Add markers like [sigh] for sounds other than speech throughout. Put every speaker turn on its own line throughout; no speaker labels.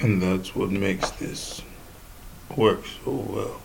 And that's what makes this work so well.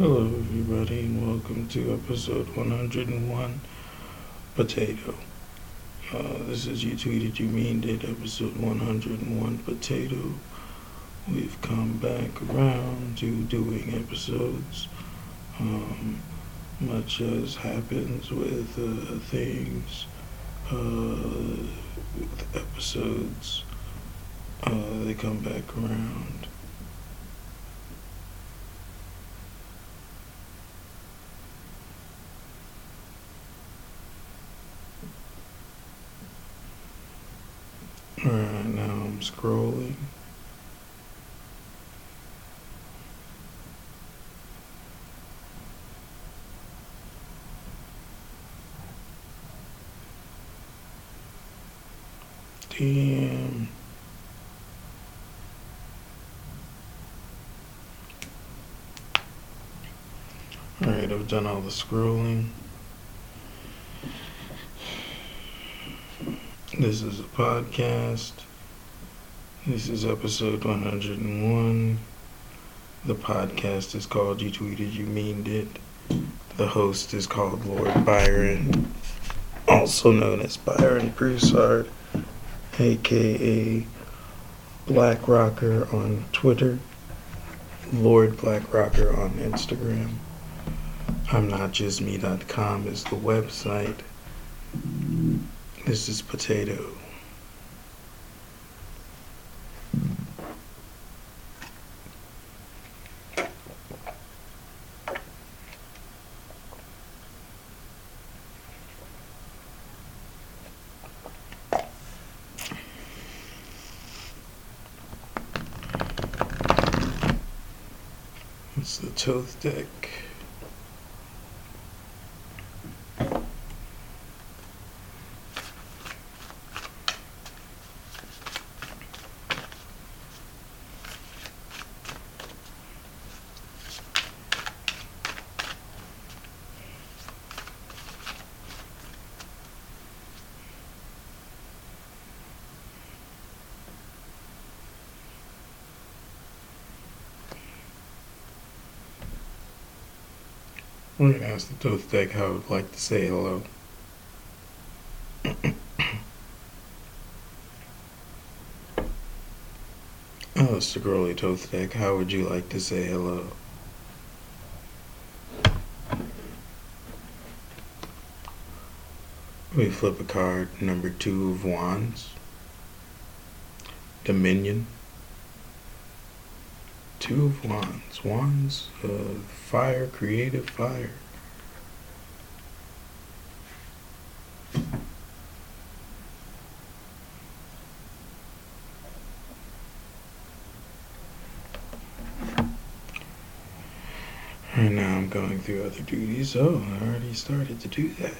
Hello, everybody, and welcome to episode 101 Potato. Uh, this is You Tweeted, You Mean Did, episode 101 Potato. We've come back around to doing episodes, um, much as happens with uh, things, uh, with episodes, uh, they come back around. Alright, now I'm scrolling. Damn. Alright, I've done all the scrolling. This is a podcast. This is episode 101. The podcast is called You Tweeted, You Meaned It. The host is called Lord Byron, also known as Byron Broussard, aka Black Rocker on Twitter, Lord Black Rocker on Instagram. I'm not just me.com is the website. This is Potato.
the Thoth deck. We're gonna ask the Thoth deck how it would like to say hello. [coughs] oh, the girly Thoth deck. How would you like to say hello? We flip a card, number two of wands. Dominion. Two of Wands. Wands of fire, creative fire. And now I'm going through other duties. Oh, I already started to do that.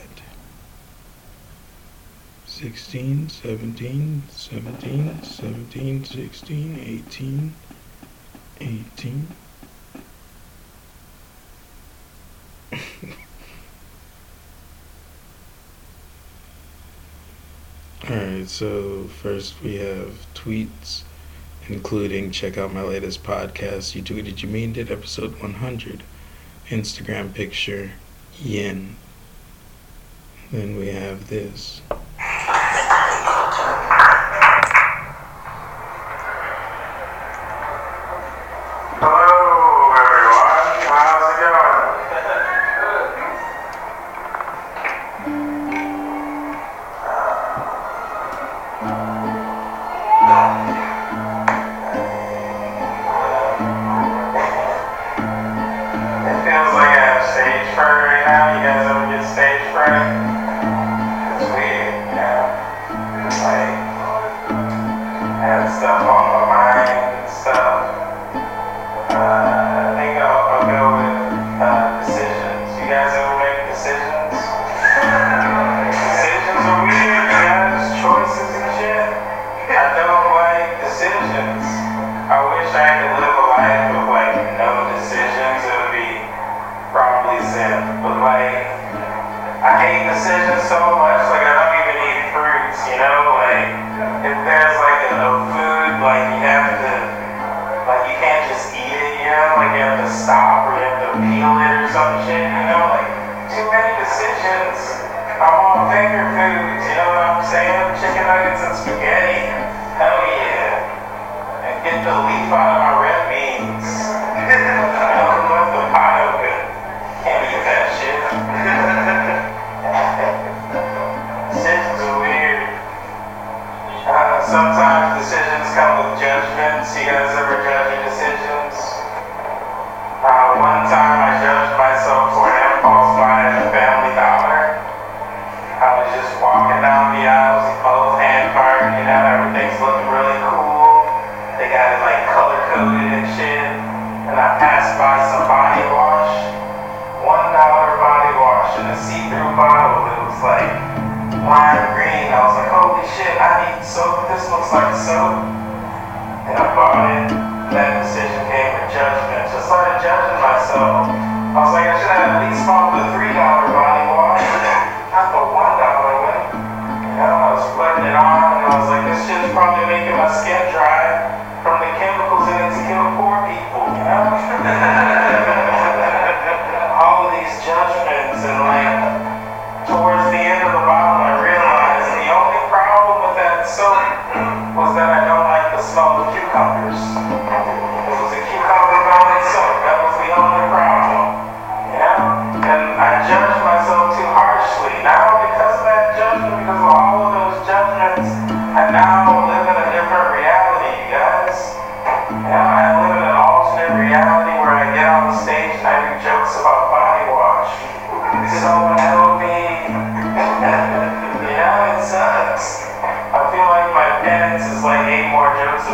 16, 17, 17, 17, 16, 18. 18. Alright, so first we have tweets, including check out my latest podcast, You Tweeted You Mean It, episode 100. Instagram picture, yin. Then we have this.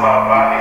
About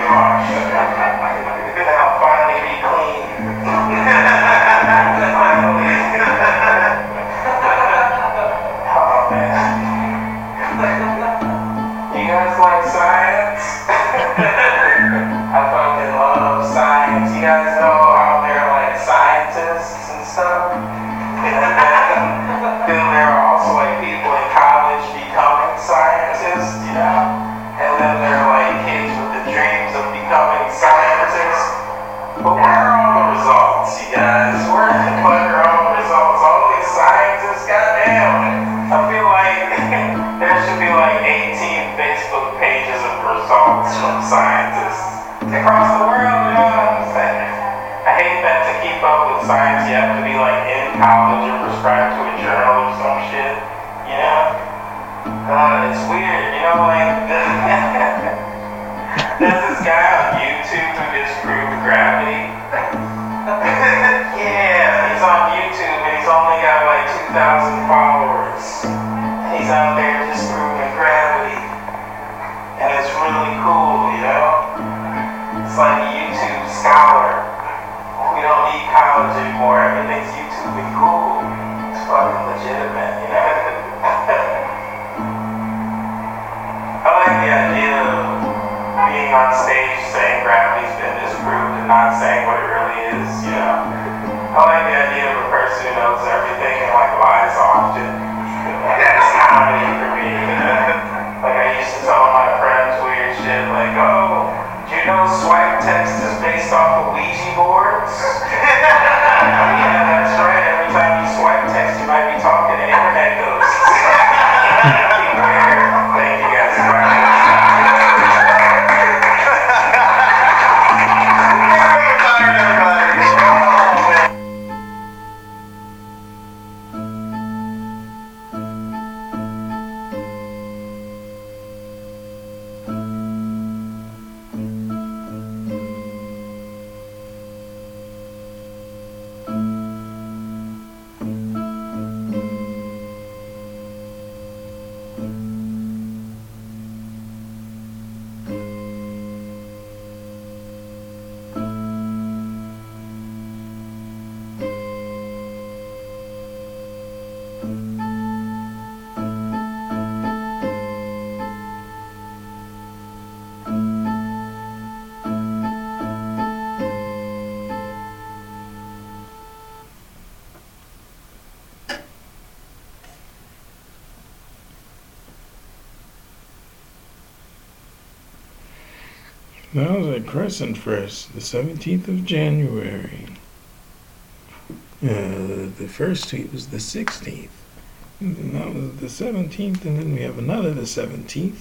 get screwed gravity. [laughs] yeah, he's on YouTube and he's only got like 2,000 followers. He's out there just screwing gravity. And it's really cool, you know? It's like a YouTube scholar. We don't need college anymore. Everything's YouTube and cool. It's fucking legitimate. not saying what it really is, you know. I like the idea of a person who knows everything and like lies often. Like, that's comedy for me. [laughs] Like I used to tell my friends weird shit like, oh, do you know swipe text is based off of Ouija boards? [laughs] Now was at Crescent Fresh, the 17th of January. Uh, the first tweet was the 16th. And that was the 17th, and then we have another the 17th.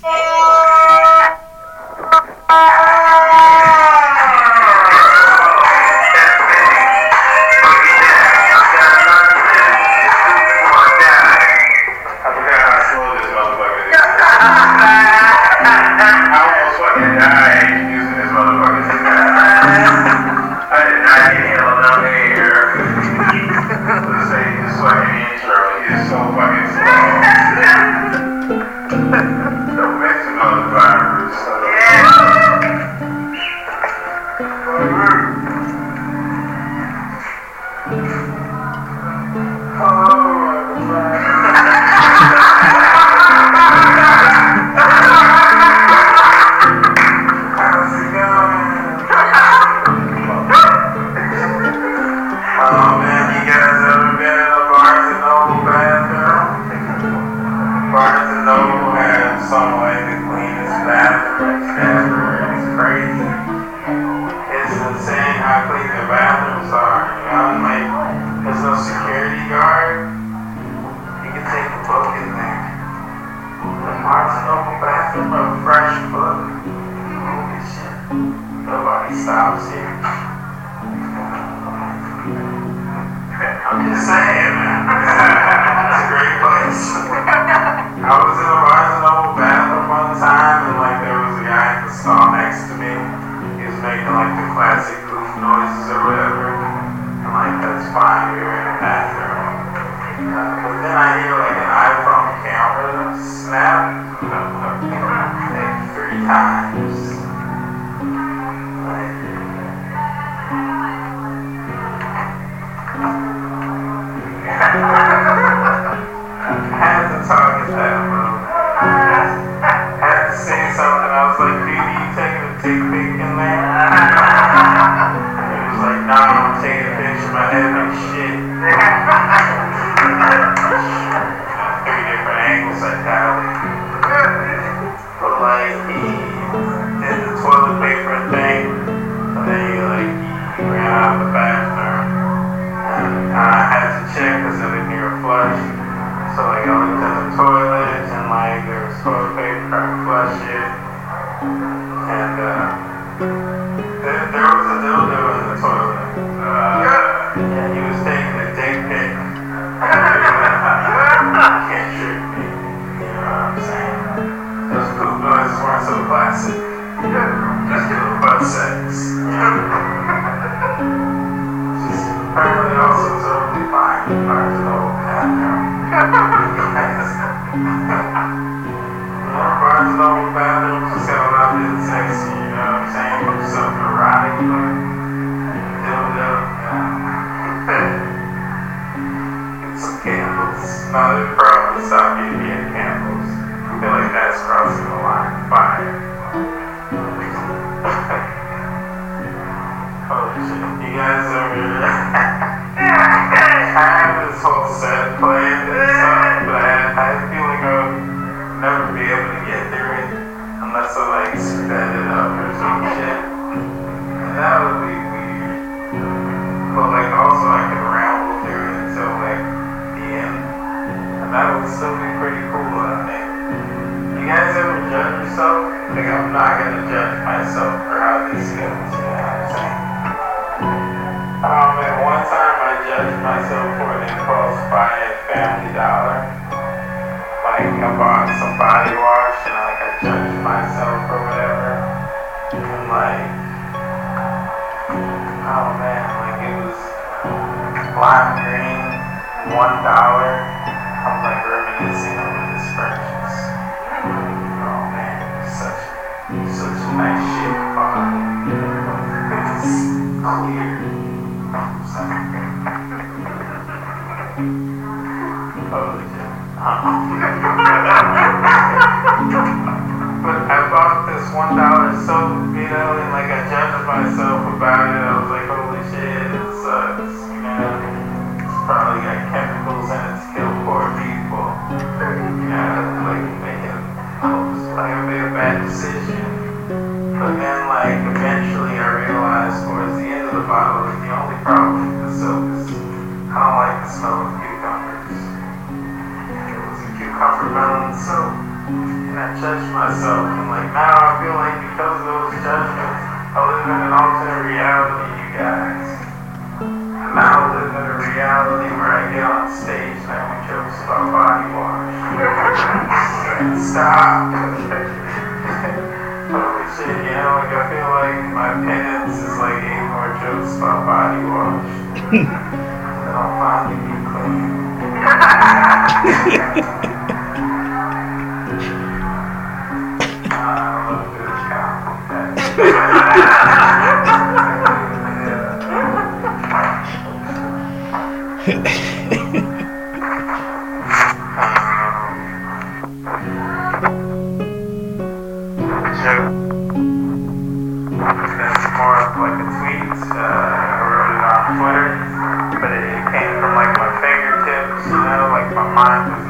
Never be able to get through it unless I like sped it up or some shit. That would be weird. But like also I can ramble through it until like the end. And that would still be pretty cool, I think. You guys ever judge yourself? Like I'm not gonna judge myself for how this goes, you know what I'm saying? Um, and one time I judged myself for an impulse buy at Family Dollar. Like I bought some body wash and like I judged myself or whatever. And like, oh man, like it was lime green, one dollar. I was like reminiscing over this purchase. Oh man, such such nice shit bottle. It's clear. Shit. [laughs] but I bought this one dollar soap, you know, and like I judged myself about it. Bottle that the only problem with the soap is I don't like the smell of cucumbers. It was a cucumber melon soap. And I judged myself and like now I feel like because of those judgments I live in an alternate reality, you guys. I now live in a reality where I get on stage and I make jokes about body wash. [laughs] Stop. [laughs] Holy shit, you know, like I feel like my penance is like jokes about body wash. and I'll finally be clean.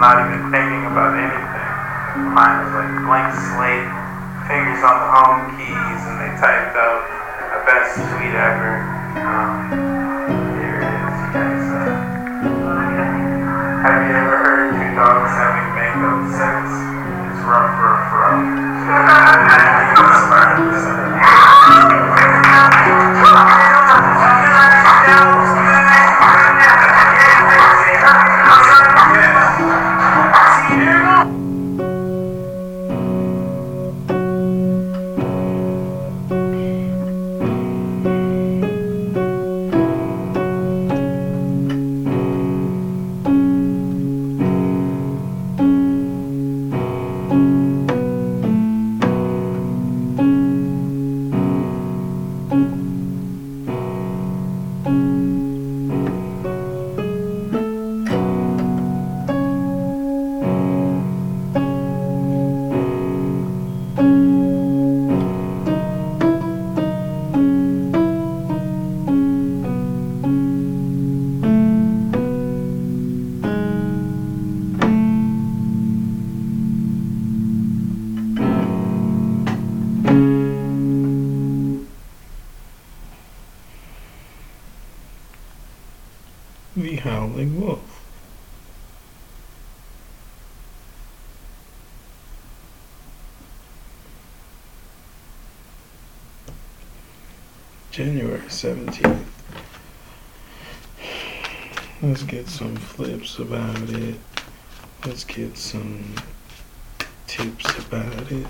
Not even thinking about anything. Mind was like blank slate, fingers on the home keys,
flips about it. Let's get some tips about it.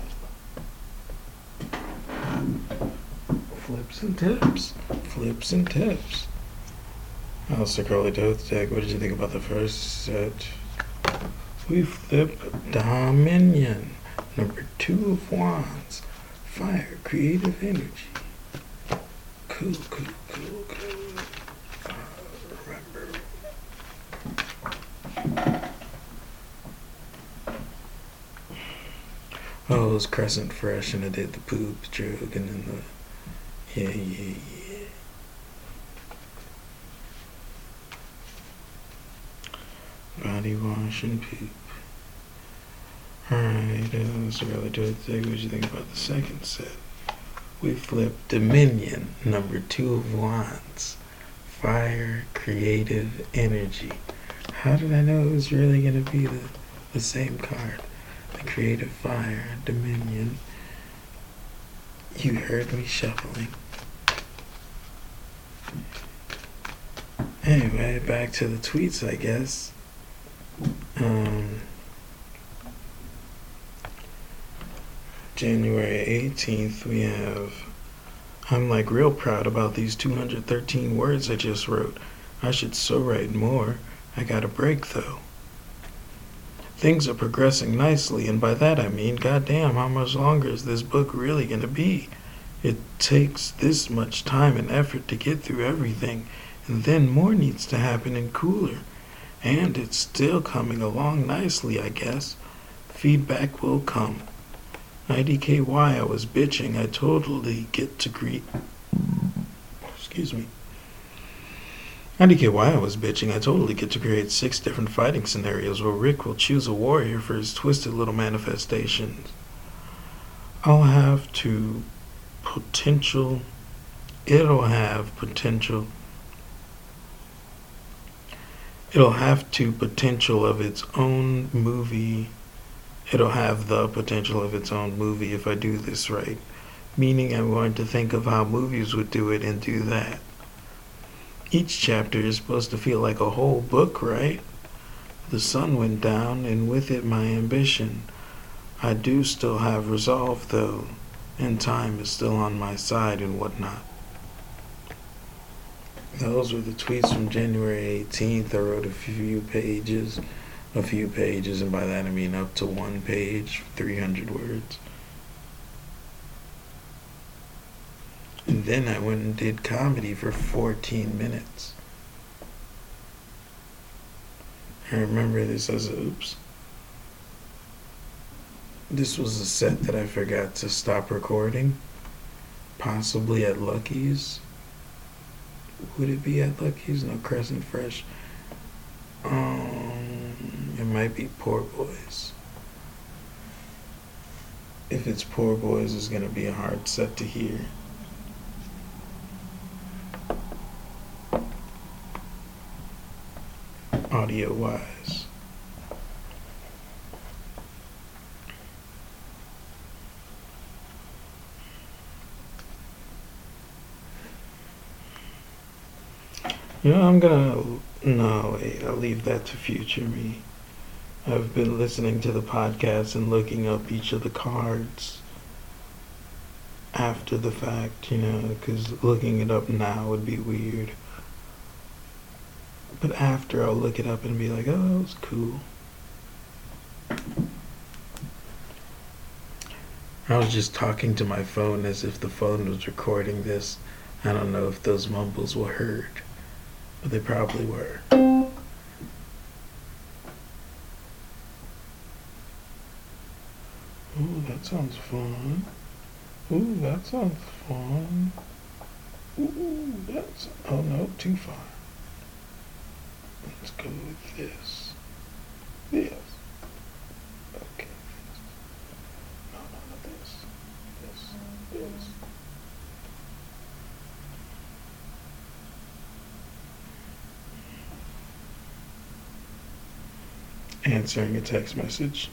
Flips and tips. Flips and tips. Aleister Crowley Thoth Deck, what did you think about the first set? We flip Dominion. Number two of Wands. Fire, creative energy. Cool, cool. Uh, remember. Oh, it was Crescent Fresh and I did the poop joke and then the. Yeah, yeah, yeah. Body wash and poop. Alright, uh, let's really do it today. What do you think about the second set? We flipped Dominion, number two of Wands. Fire, creative energy. How did I know it was really going to be the, the same card? Creative fire, Dominion. You heard me shuffling. Anyway, back to the tweets, I guess. Um, January 18th, we have. I'm like real proud about these 213 words I just wrote. I should so write more. I got a break though. Things are progressing nicely, and by that I mean, goddamn, how much longer is this book really gonna be? It takes this much time and effort to get through everything, and then more needs to happen and cooler. And it's still coming along nicely, I guess. Feedback will come. IDKY, I was bitching. I totally get to greet. Excuse me. IDKY, I was bitching. I totally get to create six different fighting scenarios where Rick will choose a warrior for his twisted little manifestations. I'll have to potential. It'll have potential. It'll have to potential of its own movie it'll have the potential of its own movie if I do this right. Meaning, I'm going to think of how movies would do it and do that. Each chapter is supposed to feel like a whole book, right? The sun went down, and with it, my ambition. I do still have resolve, though, and time is still on my side and whatnot. Those were the tweets from January 18th. I wrote a few pages a few pages, and by that I mean up to one page, 300 words. And then I went and did comedy for 14 minutes. I remember this as a oops. This was a set that I forgot to stop recording, possibly at Lucky's. Would it be at Lucky's? No, Crescent Fresh. Um, it might be Poor Boys. If it's Poor Boys, it's gonna be a hard set to hear. Audio wise. You know, I'm gonna. No, wait, I'll leave that to future me. I've been listening to the podcast and looking up each of the cards after the fact, you know, because looking it up now would be weird. But after, I'll look it up and be like, oh, that was cool. I was just talking to my phone as if the phone was recording this. I don't know if those mumbles were heard, but they probably were. Ooh, that sounds fun. Ooh, that sounds fun. Ooh, that's. Oh no, too far come with this. This. Okay. No, no, no, this. This. This.
Answering a text message.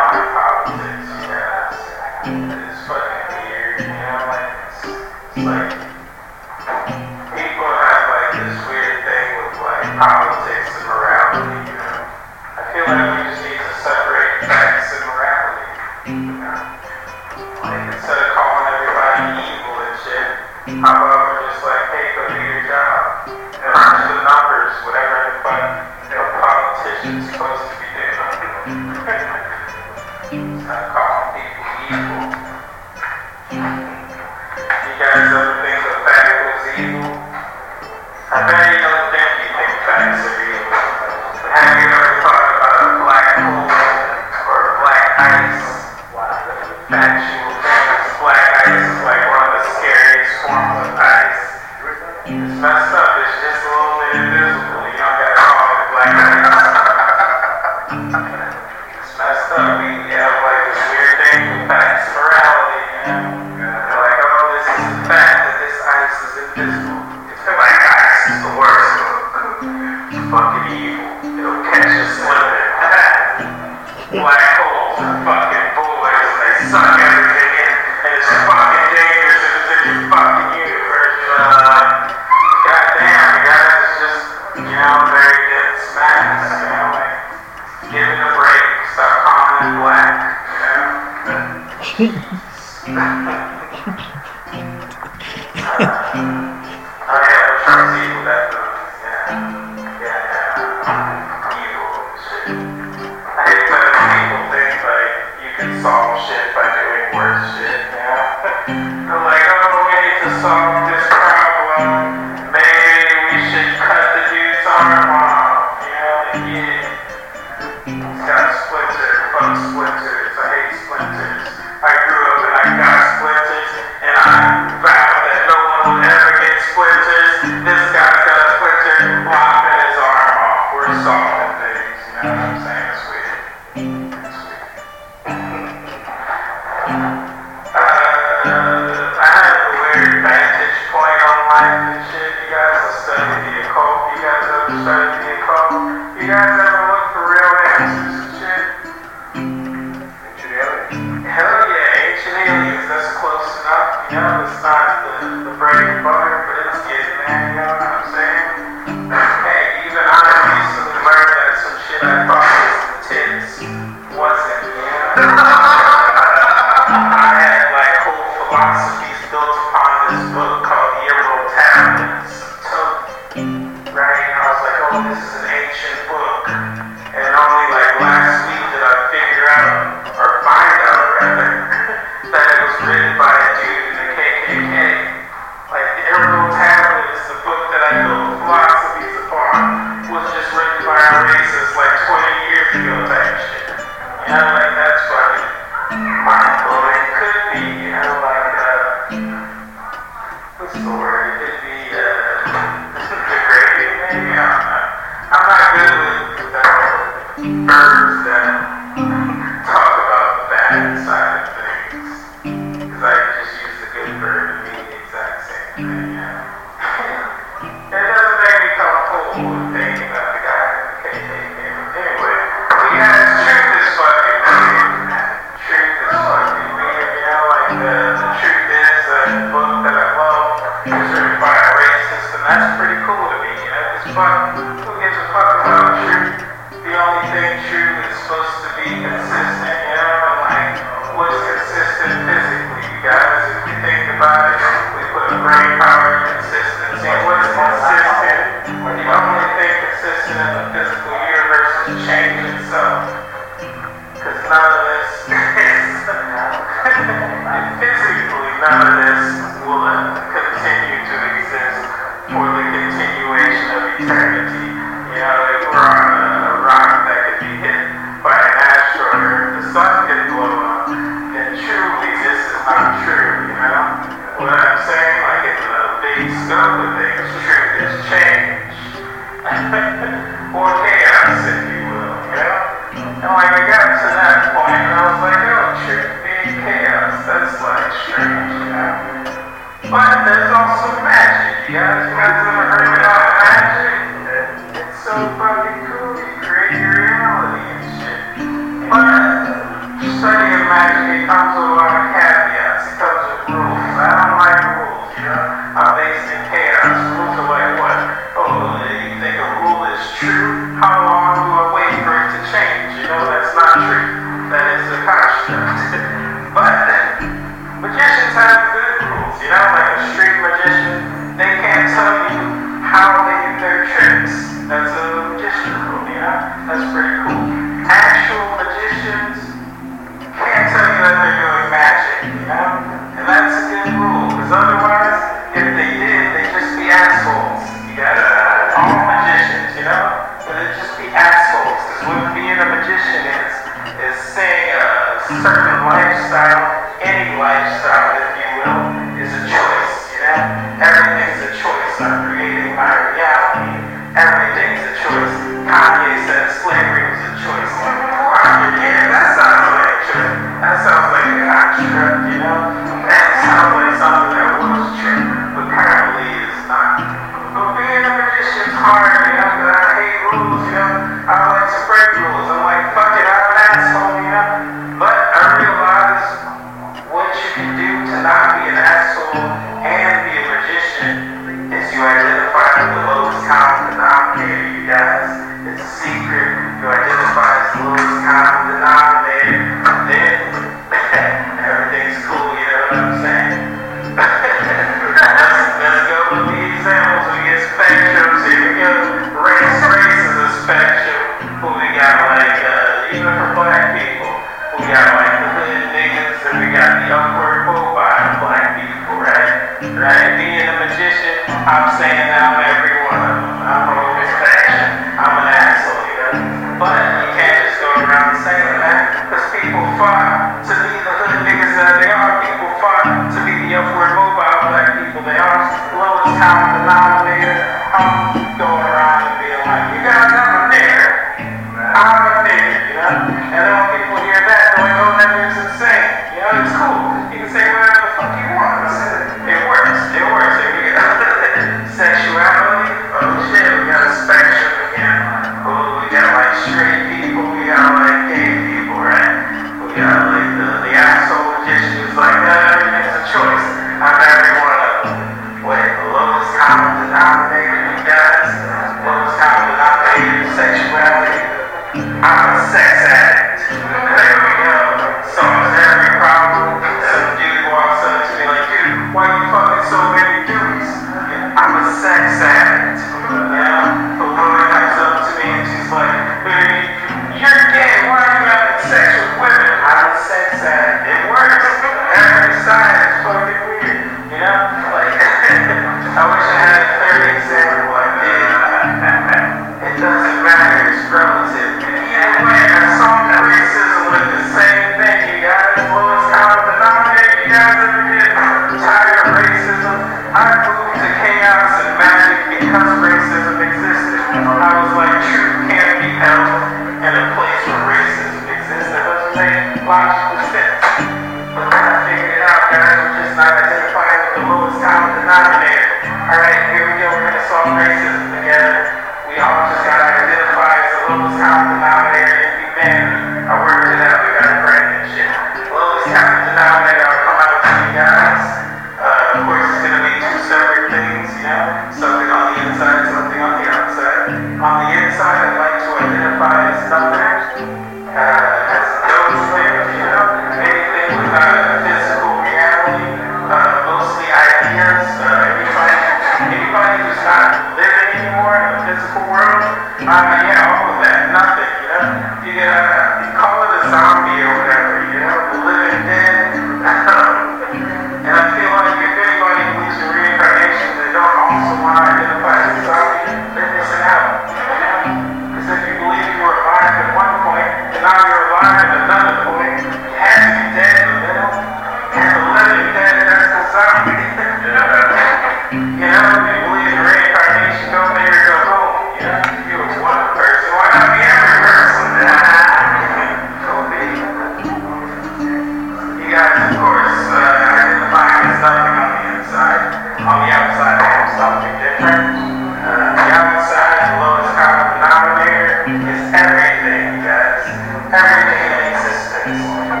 everything in
existence.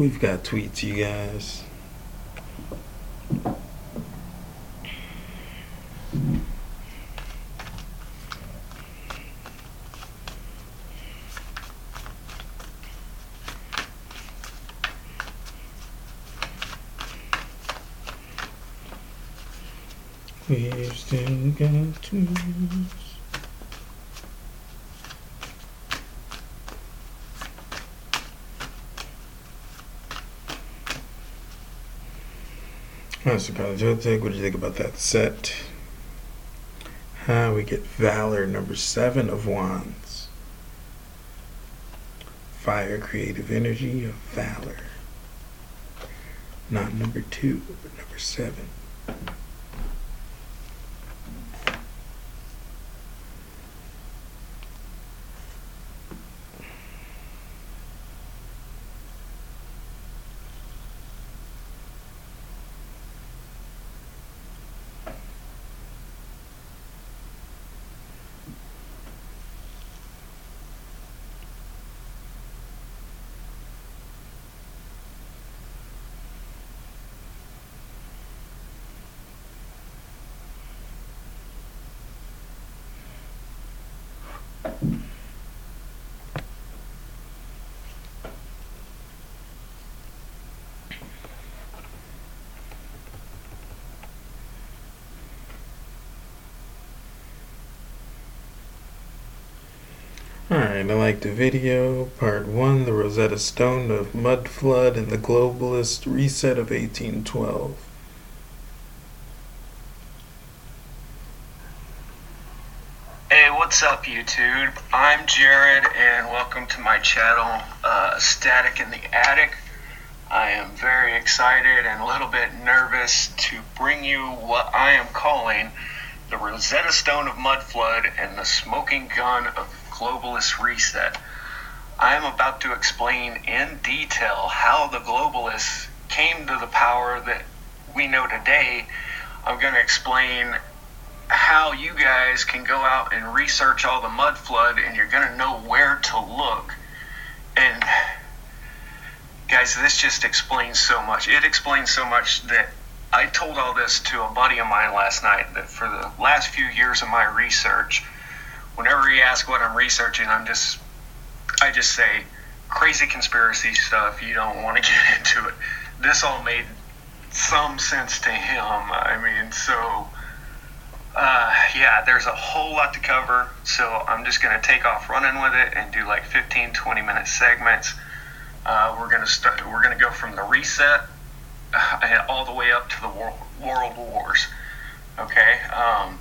We've got tweets, you guys. We've still got tweets. What do you think about that set? We get Valor, number seven of Wands. Fire, creative energy of Valor. Not number two, but number seven. Alright, I like the video. Part 1 The Rosetta Stone of Mud Flood and the Globalist Reset of 1812.
Hey, what's up, YouTube? I'm Jared, and welcome to my channel, uh, Static in the Attic. I am very excited and a little bit nervous to bring you what I am calling the Rosetta Stone of Mud Flood and the Smoking Gun of Globalist Reset. I am about to explain in detail how the globalists came to the power that we know today. I'm going to explain how you guys can go out and research all the mud flood and you're going to know where to look. And guys, this just explains so much. It explains so much that I told all this to a buddy of mine last night that for the last few years of my research, whenever he asks what I'm researching, I'm just I just say crazy conspiracy stuff. You don't want to [laughs] get into it. This all made some sense to him. I mean, so uh, yeah, there's a whole lot to cover. So I'm just going to take off running with it and do like 15, 20 minute segments. Uh, we're going to start. We're going to go from the reset uh, all the way up to the world, world wars. Okay. Um,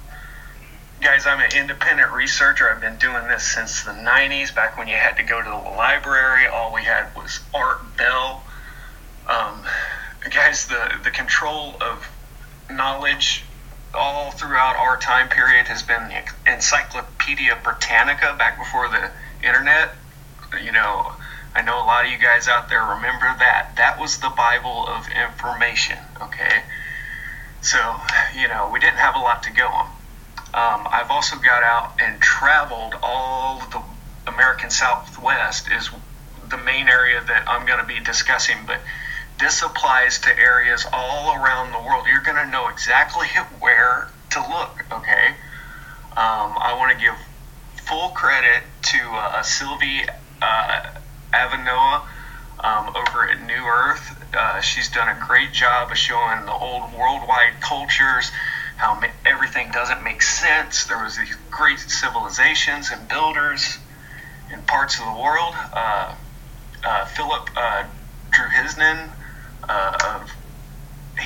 guys, I'm an independent researcher. I've been doing this since the 90s, back when you had to go to the library. All we had was Art Bell. Um, guys, the, the control of knowledge all throughout our time period has been the Encyclopedia Britannica back before the internet. You know, I know a lot of you guys out there remember that. That was the Bible of information, okay? So, you know, we didn't have a lot to go on. Um, I've also got out and traveled all the American Southwest is the main area that I'm going to be discussing, but this applies to areas all around the world. You're going to know exactly [laughs] where to look, okay? Um, I want to give full credit to uh, Sylvie uh, Avanoa um, over at New Earth. Uh, she's done a great job of showing the old worldwide cultures, how everything doesn't make sense. There was these great civilizations and builders in parts of the world. Uh, uh, Philip uh, Druhisnan, uh,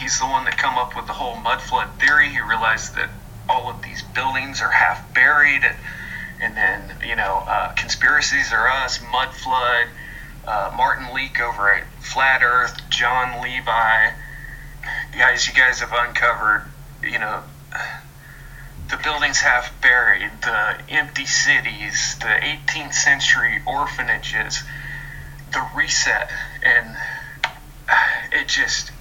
he's the one that come up with the whole mud flood theory. He realized that all of these buildings are half buried, and, and then you know uh, conspiracies are us, mud flood, uh, Martin Liedtke over at Flat Earth, John Levi. Guys, you guys have uncovered, you know, the buildings half buried, the empty cities, the 18th century orphanages, the reset, and it just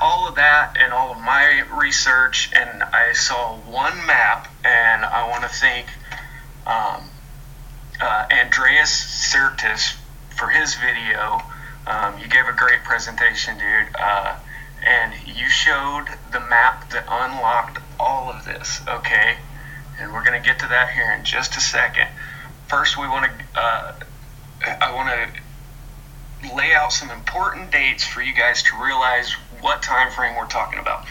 all of that and all of my research, and I saw one map, and I want to thank um, uh, Andreas Certis for his video. Um, you gave a great presentation, dude. Uh, and you showed the map that unlocked all of this, okay? And we're going to get to that here in just a second. First, we want to, uh, I want to lay out some important dates for you guys to realize what time frame we're talking about.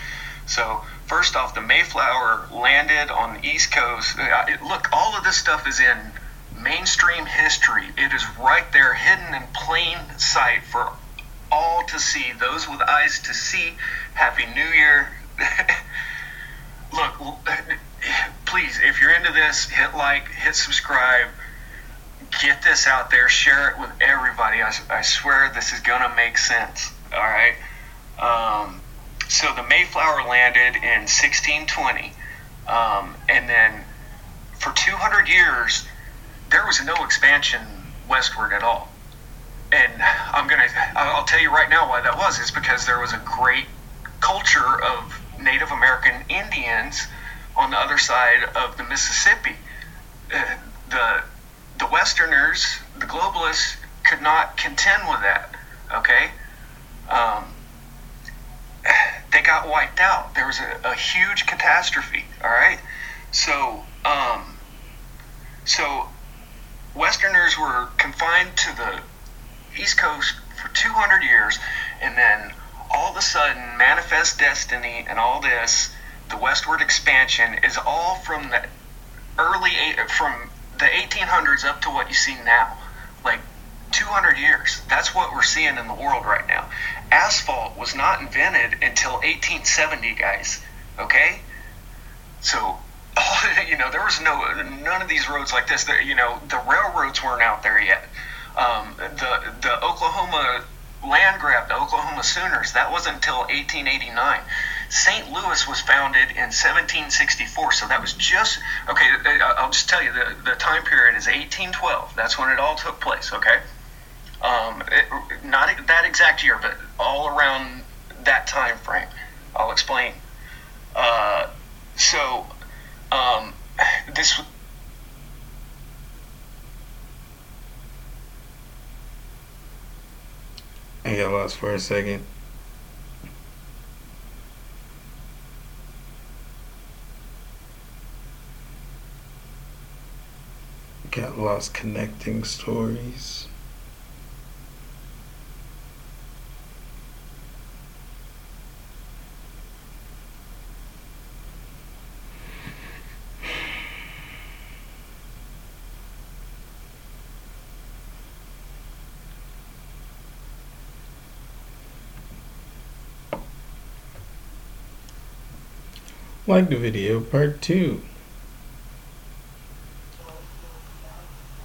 So, first off, the Mayflower landed on the East Coast. Uh, look, all of this stuff is in mainstream history. It is right there, hidden in plain sight for all to see. Those with eyes to see. Happy New Year. [laughs] Look, please, if you're into this, hit like, hit subscribe, get this out there, share it with everybody. I, I swear this is going to make sense. All right? Um, so the Mayflower landed in 1620. Um, and then for 200 years, there was no expansion westward at all. And I'm gonna, I'll tell you right now why that was. Is because there was a great culture of Native American Indians on the other side of the Mississippi. Uh, the the Westerners, the globalists, could not contend with that. Okay, um, they got wiped out. There was a, a huge catastrophe. All right, so um, so Westerners were confined to the East Coast for 200 years, and then all of a sudden, Manifest Destiny and all this, the westward expansion, is all from the early from the 1800s up to what you see now, like 200 years. That's what we're seeing in the world right now. Asphalt was not invented until 1870, guys. Okay, so [laughs] you know there was no none of these roads like this. You know the railroads weren't out there yet. Um, the the Oklahoma land grab, the Oklahoma Sooners, that wasn't until 1889. St. Louis was founded in 1764, so that was just okay. uh, I'll just tell you the the time period is 1812. That's when it all took place. Okay, um, it, not that exact year, but all around that time frame. I'll explain. Uh, so um, this
I got lost for a second. Got lost connecting stories. Like the video, part two.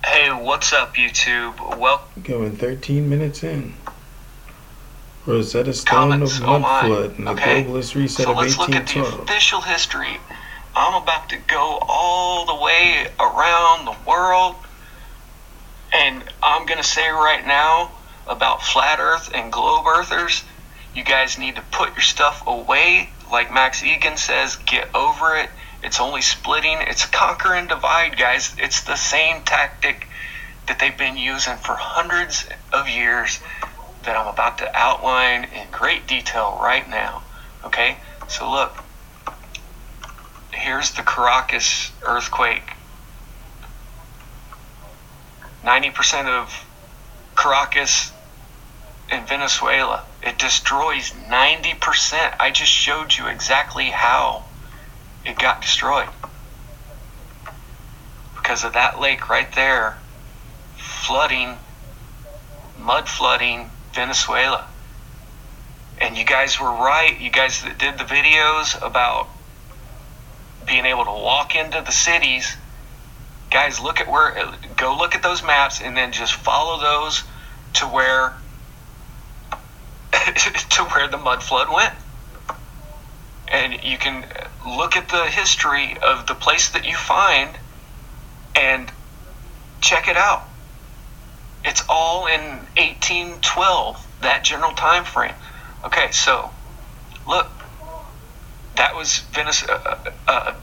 Hey, what's up, YouTube? Well,
Going 13 minutes in. Rosetta Stone
Comments,
of
oh
Mud
my,
Flood and the
okay.
globalist reset
so
of
let's look at the official history. I'm about to go all the way around the world, and I'm gonna say right now about flat Earth and globe Earthers. You guys need to put your stuff away. Like Max Igan says, get over it. It's only splitting. It's conquer and divide, guys. It's the same tactic that they've been using for hundreds of years that I'm about to outline in great detail right now. Okay? So look. Here's the Caracas earthquake. 90% of Caracas in Venezuela. It destroys 90%. I just showed you exactly how it got destroyed. Because of that lake right there flooding, mud flooding Venezuela. And you guys were right. You guys that did the videos about being able to walk into the cities guys, look at where, go look at those maps and then just follow those to where, [laughs] to where the mud flood went. And you can look at the history of the place that you find and check it out. It's all in 1812, that general time frame. Okay, so look, that was Venezuela, uh, uh,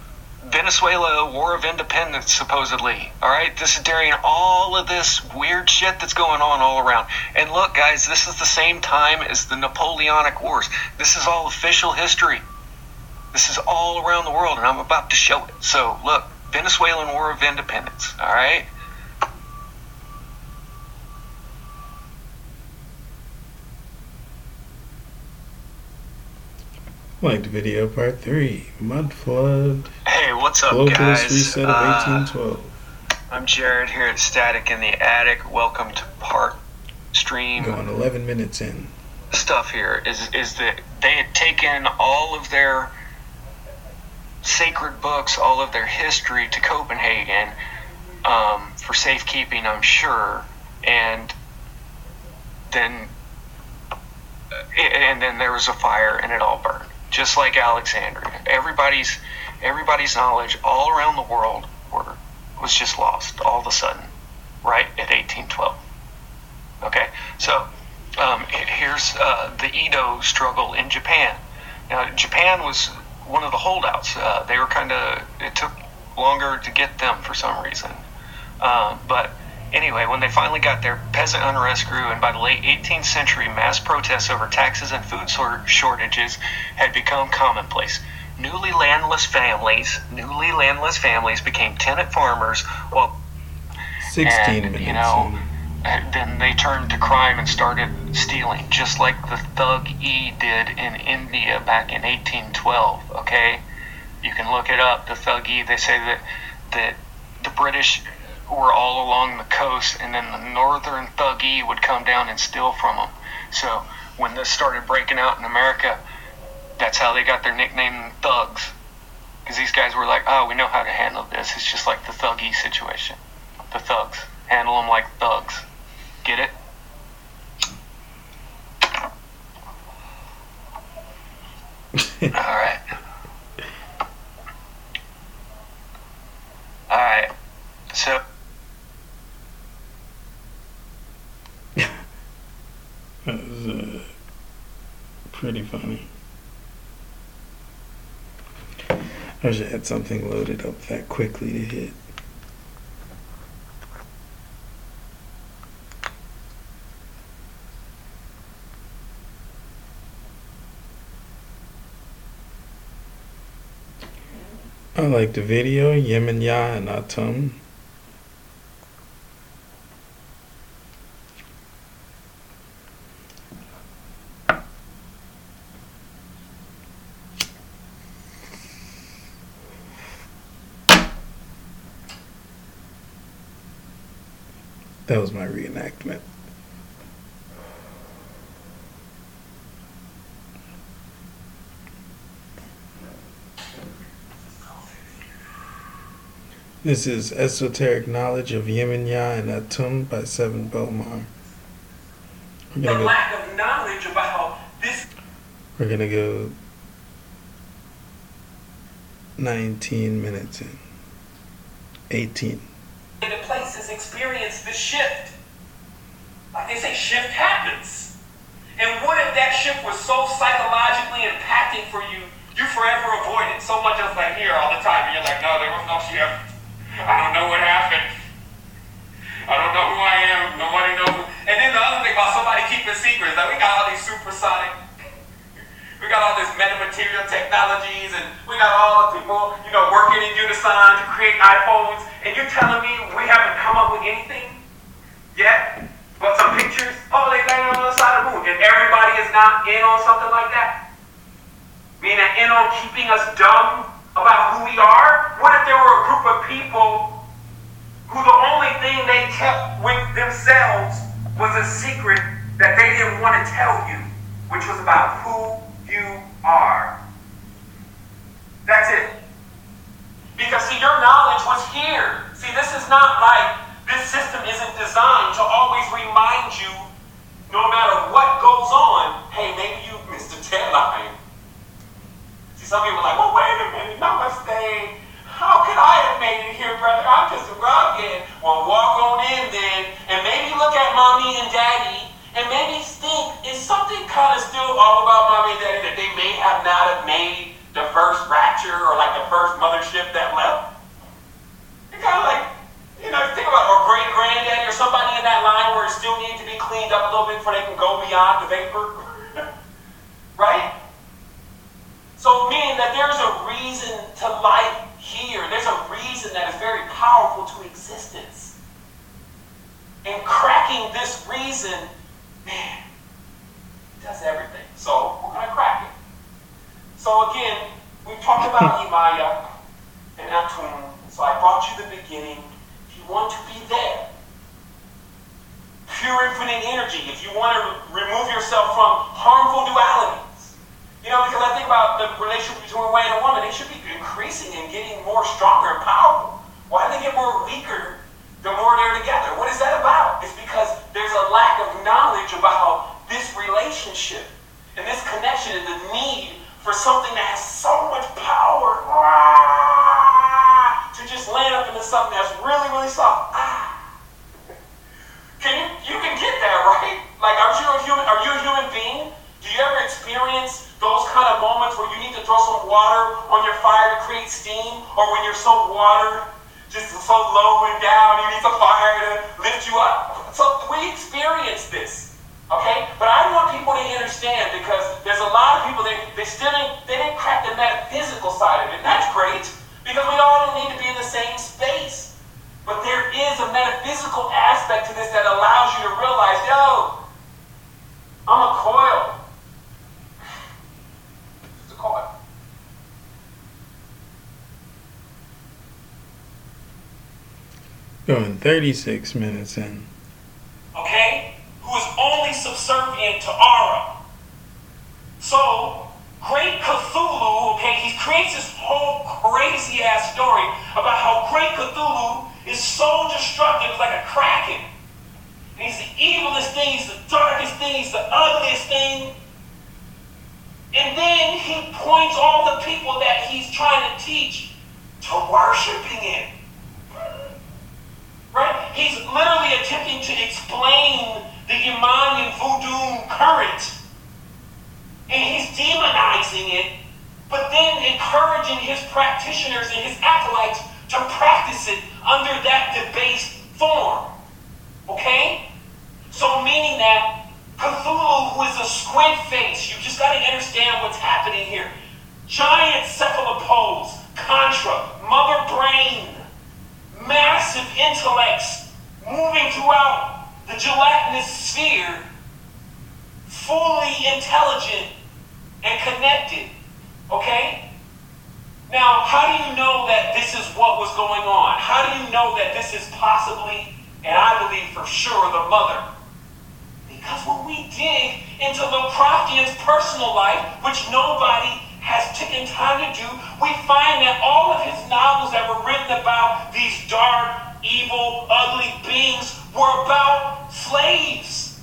Venezuela War of Independence, supposedly. All right, this is during all of this weird shit that's going on all around. And look, guys, this is the same time as the Napoleonic Wars. This is all official history. This is all around the world, and I'm about to show it. So, look, Venezuelan War of Independence. All right.
Like the video part three, mud flood,
Hey, what's up,
globalist
guys?
reset of
Uh,
1812.
I'm Jared here at Static in the Attic. Welcome to part stream.
Going 11 minutes in.
stuff here is is that they had taken all of their sacred books, all of their history to Copenhagen um, for safekeeping, I'm sure, and then and then there was a fire and it all burned, just like Alexandria. Everybody's everybody's knowledge all around the world were was just lost all of a sudden, right at 1812. Okay, so um, here's uh, the Edo struggle in Japan. Now, Japan was one of the holdouts. Uh, they were kind of, it took longer to get them for some reason. Um, but anyway, when they finally got there, peasant unrest grew, and by the late 18th century, mass protests over taxes and food shortages had become commonplace. Newly landless families, newly landless families became tenant farmers, while
16
and,
minutes
you know, then they turned to crime and started stealing, just like the Thug E did in India back in 1812. Okay, you can look it up. The Thug E. They say that that the British were all along the coast, and then the Northern Thug E would come down and steal from them. So when this started breaking out in America, that's how they got their nickname Thugs. Because these guys were like, oh, we know how to handle this. It's just like the Thug E situation. The thugs. Handle them like thugs. Get it? [laughs] Alright. Alright. So,
That was uh, pretty funny. I wish I had something loaded up that quickly to hit. I like the video, Yemenya and Atum. That was my reenactment. This is Esoteric Knowledge of Yemenya and Atum by Sevan Bomar. We're
the
gonna go,
lack of knowledge about this
we're gonna go 19 minutes in. 18.
Experience the shift. Like they say, shift happens. And what if that shift was so psychologically impacting for you, you forever avoid it? So much as like here all the time, and you're like, no, there was no shift. I don't know what happened. I don't know who I am. Nobody knows. And then the other thing about somebody keeping secrets, like we got all these supersonic We got all this metamaterial technologies, and we got all the people, you know, working in unison to create iPhones. And you're telling me we haven't come up with anything yet? But some pictures? Oh, they landed on the side of the moon, and everybody is not in on something like that. Meaning in on keeping us dumb about who we are. What if there were a group of people who the only thing they kept with themselves was a secret that they didn't want to tell you, which was about who you are. That's it. Because see, your knowledge was here. See, this is not like this system isn't designed to always remind you, no matter what goes on, hey, maybe you missed a deadline. See, some people are like, well, wait a minute, namaste. How could I have made it here, brother? I'm just a. Well, walk on in then, and maybe look at mommy and daddy, and maybe think, is something kind of still all about mommy and daddy that they may have not have made the first rapture or like the first mothership that left? You're kind of like, you know, think about or great granddaddy or somebody in that line where it still needs to be cleaned up a little bit before they can go beyond the vapor. [laughs] right? So meaning that there's a reason to life here. There's a reason that is very powerful to existence. And cracking this reason, man, it does everything. So we're gonna crack it. So again, we talked about [laughs] Imaya and Atum. So I brought you the beginning. If you want to be there, pure infinite energy. If you want to remove yourself from harmful dualities. You know, because I think about the relationship between a man and a woman, they should be increasing and getting more stronger and powerful. Why do they get more weaker the more they're together? What is that about? It's because there's a lack of knowledge about this relationship and this connection and the need for something that has so much power ah, to just land up into something that's really, really soft. Ah. Can you you can get that, right? Like are you a human are you a human being? Do you ever experience those kind of moments where you need to throw some water on your fire to create steam, or when you're so watered, just so low and down, you need some fire to lift you up? So we experience this. Okay? But I want people to understand because there's a lot of people that they still didn't, they didn't crack the metaphysical side of it. And that's great because we all don't need to be in the same space. But there is a metaphysical aspect to this that allows you to realize, yo, I'm a coil. It's a coil.
Going 36 minutes in.
okay, who is only subservient to Ara. So, Great Cthulhu, okay, he creates this whole crazy ass story about how Great Cthulhu is so destructive, like a kraken. And he's the evilest thing, he's the darkest thing, he's the ugliest thing. And then he points all the people that he's trying to teach to worshiping it. Right? He's literally attempting to explain the Imani voodoo current. And he's demonizing it, but then encouraging his practitioners and his acolytes to practice it under that debased form. Okay? So meaning that Cthulhu, who is a squid face, you just got to understand what's happening here. Giant cephalopods, contra, mother brain, massive intellects moving throughout the gelatinous sphere, fully intelligent and connected. Okay? Now, how do you know that this is what was going on? How do you know that this is possibly, and I believe for sure, the mother? Because when we dig into Lovecraftian's personal life, which nobody has taken time to do, we find that all of his novels that were written about these dark, evil, ugly beings were about slaves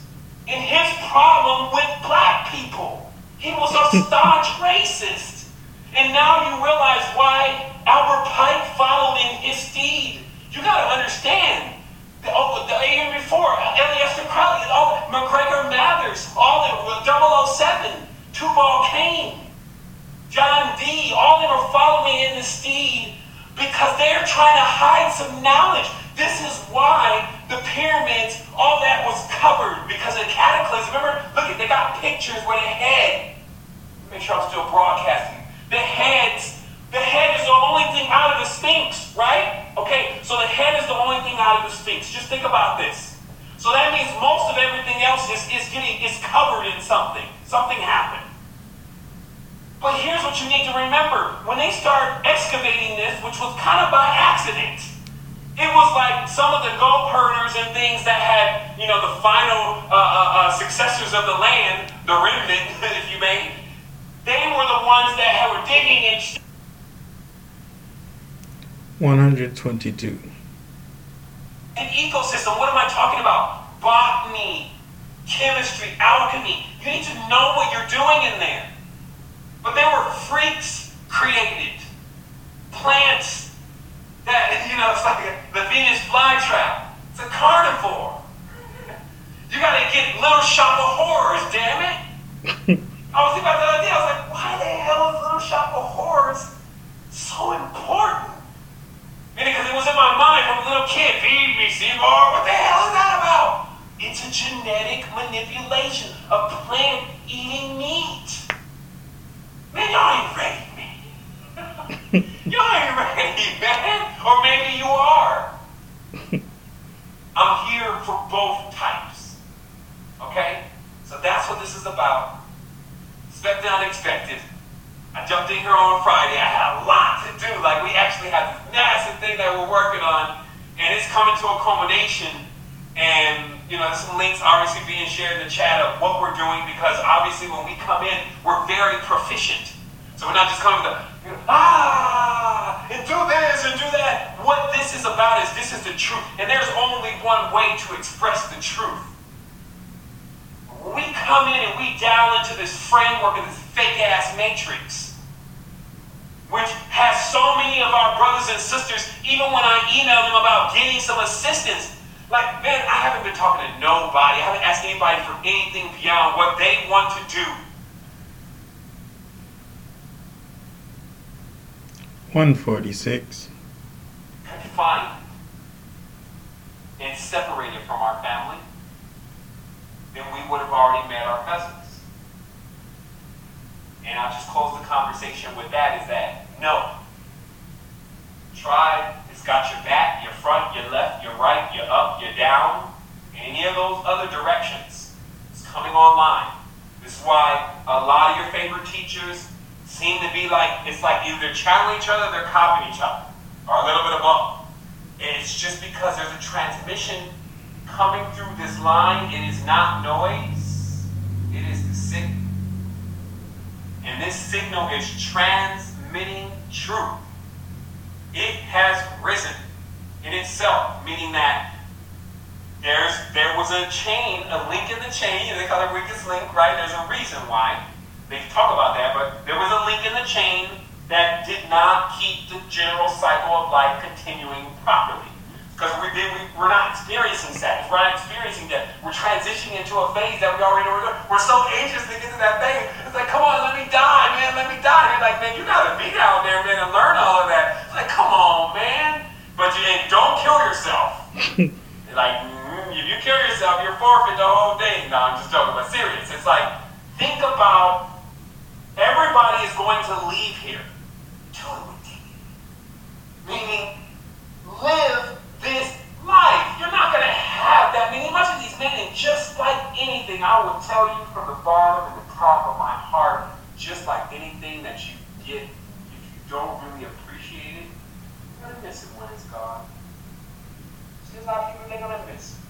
and his problem with black people. He was a [laughs] staunch racist. And now you realize why Albert Pike followed in his steed. You got to understand. The, oh, the, even before, Aleister Crowley, all, MacGregor Mathers, all the 007, Tubal Cain, John Dee, all of them are following in the steed because they're trying to hide some knowledge. This is why the pyramids, all that was covered because of the cataclysm. Remember, look at they got pictures where the head. Make sure I'm still broadcasting. The heads, the head is the only thing out of the Sphinx, right? Okay, so the head is the only thing out of the Sphinx. Just think about this. So that means most of everything else is, is getting is covered in something. Something happened. But here's what you need to remember. When they start excavating this, which was kind of by accident, it was like some of the goat herders and things that had, you know, the final uh, uh, uh, successors of the land, the remnant, [laughs] if you may, they were the ones that were digging and
122.
an ecosystem. What am I talking about? Botany, chemistry, alchemy. You need to know what you're doing in there. But there were freaks created, plants that, [laughs] you know, it's like a, the Venus flytrap. It's a carnivore. You gotta get Little Shop of Horrors, damn it. [laughs] I was thinking about other day, I was like, why the hell is Little Shop of Horrors so important? Meaning, because it was in my mind from a little kid, feed me, Seymour, what the hell is that about? It's a genetic manipulation of plant eating meat. Y'all ain't ready, man. y'all ain't ready, man. Or maybe you are. I'm here for both types. Okay? So that's what this is about. Expected unexpected. I jumped in here on Friday. I had a lot to do. Like we actually have this massive thing that we're working on, and it's coming to a culmination. And you know, some links obviously being shared in the chat of what we're doing because obviously when we come in, we're very proficient. So we're not just coming with the ah and do this and do that. What this is about is this is the truth, and there's only one way to express the truth. We come in and we dial into this framework of this fake ass matrix, which has so many of our brothers and sisters, even when I email them about getting some assistance, like, man, I haven't been talking to nobody. I haven't asked anybody for anything beyond what they want to do.
146.
Confined and separated from our family, then we would have already met our cousins. And I'll just close the conversation with that is that no. Tribe has got your back, your front, your left, your right, your up, your down, any of those other directions. It's coming online. This is why a lot of your favorite teachers seem to be like, it's like either channeling each other, they're copying each other, or a little bit of both. It's just because there's a transmission coming through this line. It is not noise, it is the signal. And this signal is transmitting truth. It has risen in itself, meaning that there's there was a chain, a link in the chain. They call it weakest link, right? There's a reason why. They talk about that, but there was a link in the chain that did not keep the general cycle of life continuing properly. Because we we we're not experiencing sadness. We're not experiencing death. We're transitioning into a phase that we already know we're. We're so anxious to get to that phase. It's like, come on, let me die, man. Let me die. You're like, man, you gotta be down there, man, and learn all of that. It's like, come on, man. But you and don't kill yourself. [laughs] like, mm, if you kill yourself, you're forfeit the whole thing. No, I'm just joking, but serious. It's like, think about everybody is going to leave here. Do it with dignity. Meaning, live this life. You're not going to have that many. Much of these men, and just like anything, I will tell you from the bottom and the top of my heart, just like anything that you get, if you don't really appreciate it, you're going to miss it when it's gone. See, a lot of people, they're going to miss it.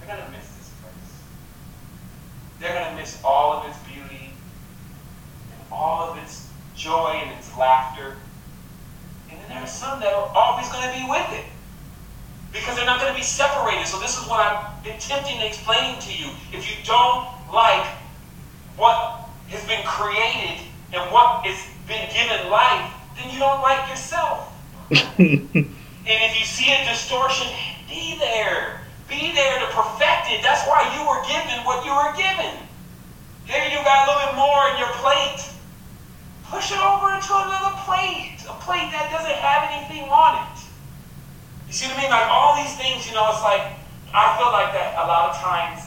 They're going to miss this place. They're going to miss all of its beauty and all of its joy and its laughter. And then there are some that are always going to be with it because they're not going to be separated. So this is what I'm attempting to explain to you. If you don't like what has been created and what has been given life, then you don't like yourself. [laughs] and if you see a distortion, be there. Be there to perfect it. That's why you were given what you were given. Maybe you got a little bit more in your plate. Push it over into another plate. A plate that doesn't have anything on it. You see what I mean? Like all these things, you know, it's like I feel like that a lot of times.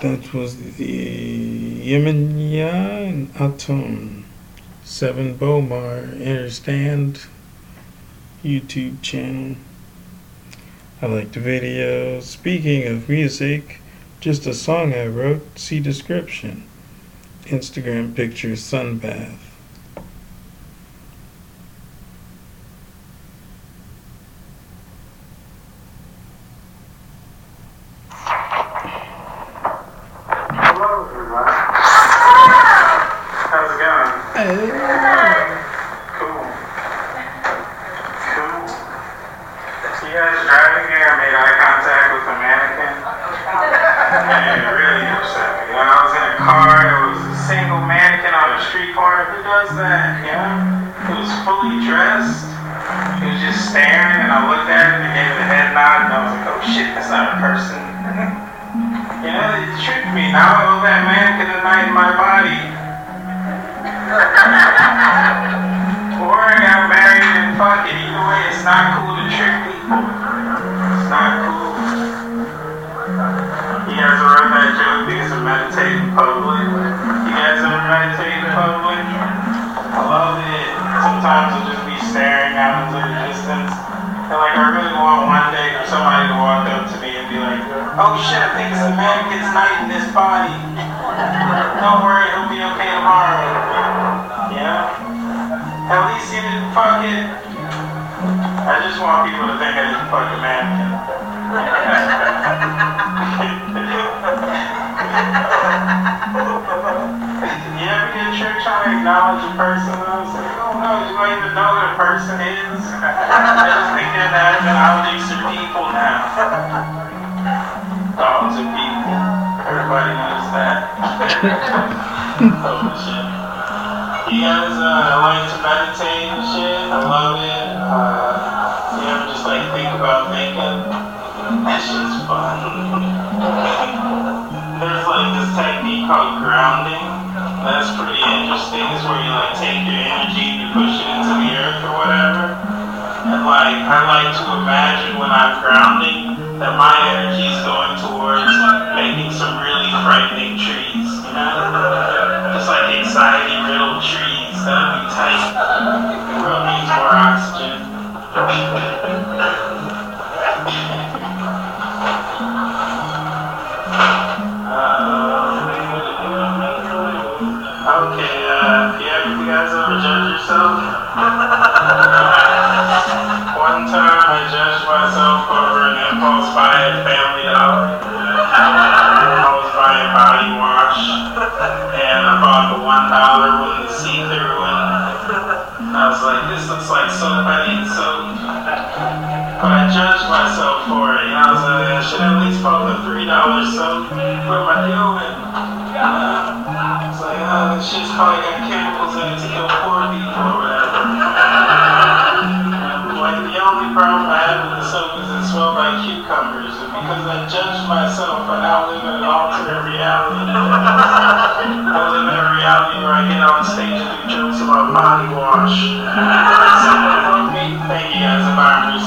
That was the Yemenya and Atom. Sevan Bomar Understand YouTube channel. I like the video. Speaking of music, just a song I wrote, see description. Instagram picture sunbath.
You guys uh, like to meditate and shit? I love it. Uh, you ever just like think about thinking? That shit's fun. There's like this technique called grounding. That's pretty interesting. It's where you like take your energy and you push it into the earth or whatever. And like I like to imagine when I'm grounding that my energy is going towards making some really frightening trees. [laughs] Like anxiety trees. That'd more oxygen. [laughs] Okay, uh, yeah, you guys ever yourself? [laughs] One time I judged myself over an impulse buy at Family Dollar. And I bought the one dollar one, the see-through one. I was like, this looks like so I need soap. But I judged myself for it, and I was like, I should at least bought the three dollar soap, put my deal in. It's like, oh, this shit's probably got chemicals in it to kill poor people or whatever. [laughs] Like, the only problem I had with the soap is it smelled like cucumbers. Judged myself, I now live in an alternate reality. I live in a reality where I get on stage and do jokes about body wash. Thank you guys, environment.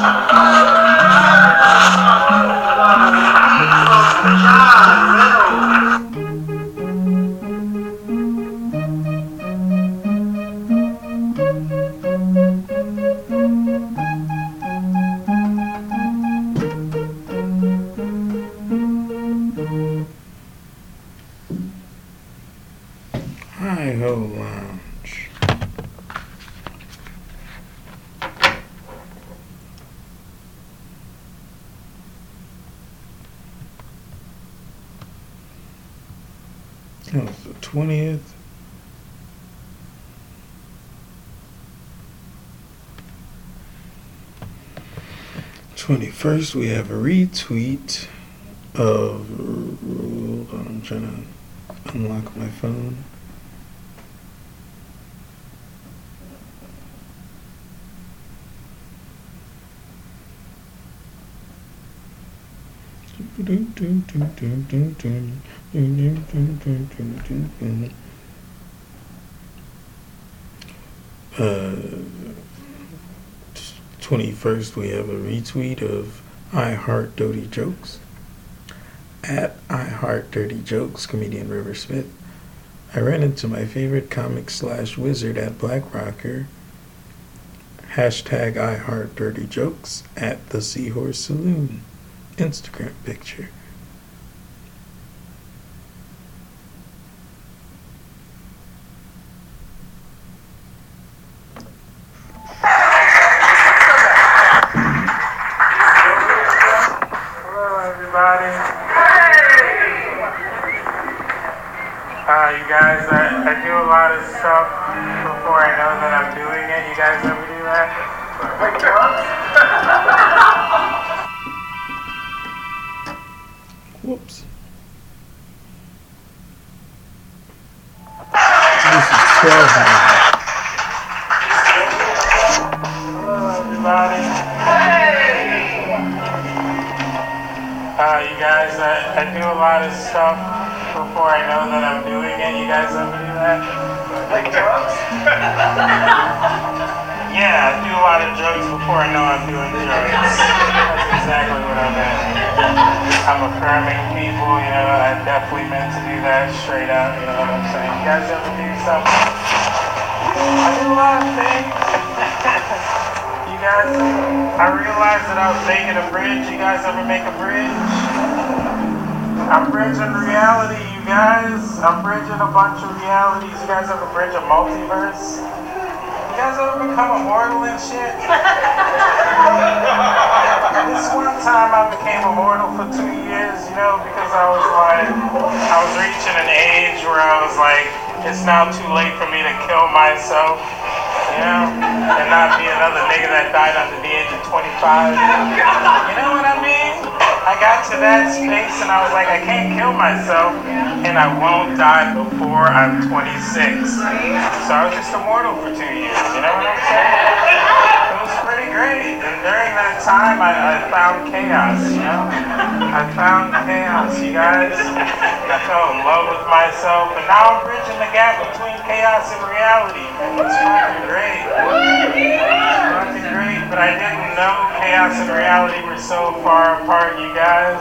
Hi first, we have a retweet of. I'm trying to unlock my phone. Uh, 21st, we have a retweet of I Heart Dirty Jokes. At I Heart Dirty Jokes, comedian River Smith. I ran into my favorite comic slash wizard at Black Rocker. Hashtag I Heart Dirty Jokes at the Seahorse Saloon. Instagram picture.
Whoops. This is
terrible.
Uh, you guys, I, I do a lot of stuff before I know that I'm doing it. You guys ever do that?
Like drugs? [laughs]
yeah, I do a lot of drugs before I know I'm doing drugs. [laughs] Exactly what I meant. I'm affirming people, you know, I definitely meant to do that straight up, you know what I'm saying? You guys ever do something? I do a lot of things. [laughs] you guys, I realized that I was making a bridge. You guys ever make a bridge? I'm bridging reality, you guys. I'm bridging a bunch of realities. You guys ever bridge a multiverse? You guys ever become immortal and shit? [laughs] this one time I became immortal for two years, you know, because I was like, I was reaching an age where I was like, it's now too late for me to kill myself, you know, and not be another nigga that died under the age of 25. You know what I mean? I got to that space and I was like, I can't kill myself and I won't die before I'm 26. So I was just immortal for two years, you know what I'm saying? Great. And during that time, I, I found chaos, you know? I found chaos, you guys. I fell in love with myself and now I'm bridging the gap between chaos and reality. It's fucking great. It's fucking great, but I didn't know chaos and reality were so far apart, you guys.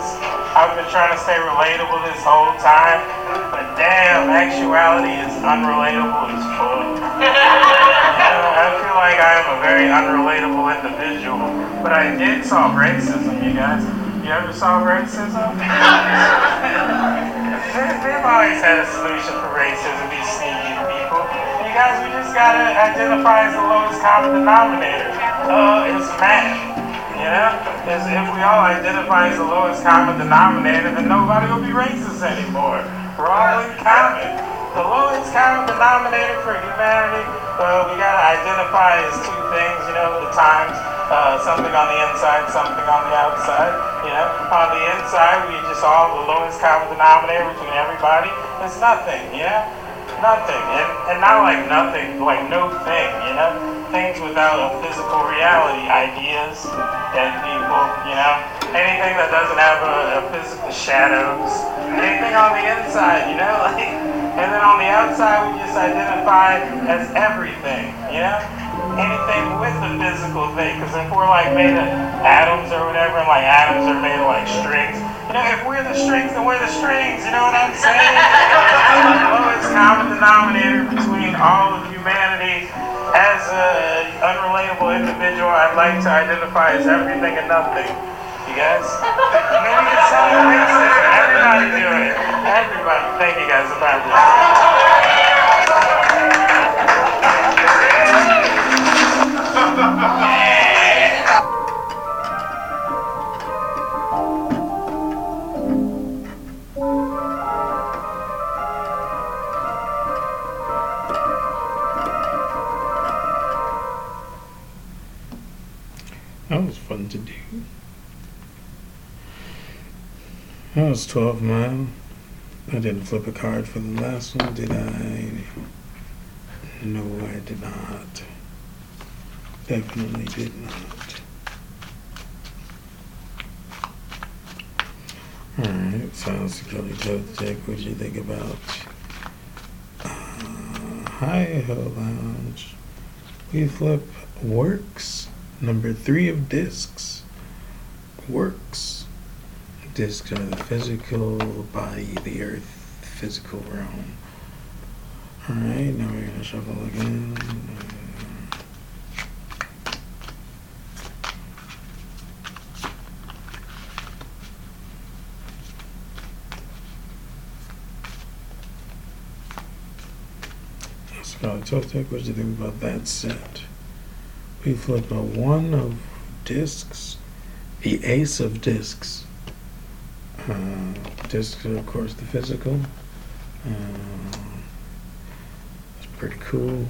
I've been trying to stay relatable this whole time, but damn, actuality is unrelatable as fuck. [laughs] like I am a very unrelatable individual, but I did solve racism, you guys. You ever solve racism? [laughs] They- They've always had a solution for racism, these sneaky people. You guys, we just gotta identify as the lowest common denominator. Uh, it's math. You know? If we all identify as the lowest common denominator, then nobody will be racist anymore. We're all in common. The lowest common denominator for humanity, uh, we gotta identify as two things, you know, the times. Uh, something on the inside, something on the outside. You know, on the inside, we just all the lowest common denominator between everybody is nothing. Know, nothing, and and not like nothing, like no thing. You know, things without a physical reality, ideas, dead people. You know, anything that doesn't have a, a physical shadows. Anything on the inside. You know, [laughs] like, and then on the outside, we just identify as everything. You know anything with a physical thing. Because if we're like made of atoms or whatever, and like atoms are made of like strings, you know, if we're the strings, then we're the strings. You know what I'm saying? the [laughs] lowest common denominator between all of humanity. As an unrelatable individual, I'd like to identify as everything and nothing. You guys? And then we can racism. Everybody do it. Everybody. Thank you guys. About
was 12 mile. I didn't flip a card for the last one, did I? No, I did not. Definitely did not. Alright, sound security code check. What do you think about uh, Hi Ho Lounge? We flip works. Number three of discs. Works. Discs are the physical body, the earth, physical realm. Alright, now we're gonna shuffle again. Scarlet Toltec, what do you think about that set? We flip a one of discs, the ace of discs. Uh, discs of course, the physical. Uh, it's pretty cool.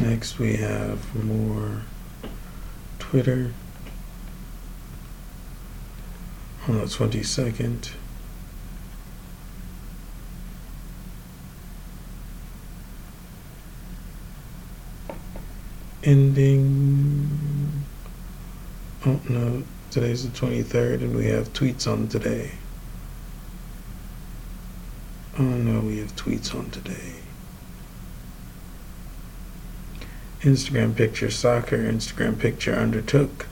Next, we have more Twitter on the 22nd. ending. Oh no, Today's the 23rd, and we have tweets on today. Oh no, we have tweets on today. Instagram picture soccer, Instagram picture undertook.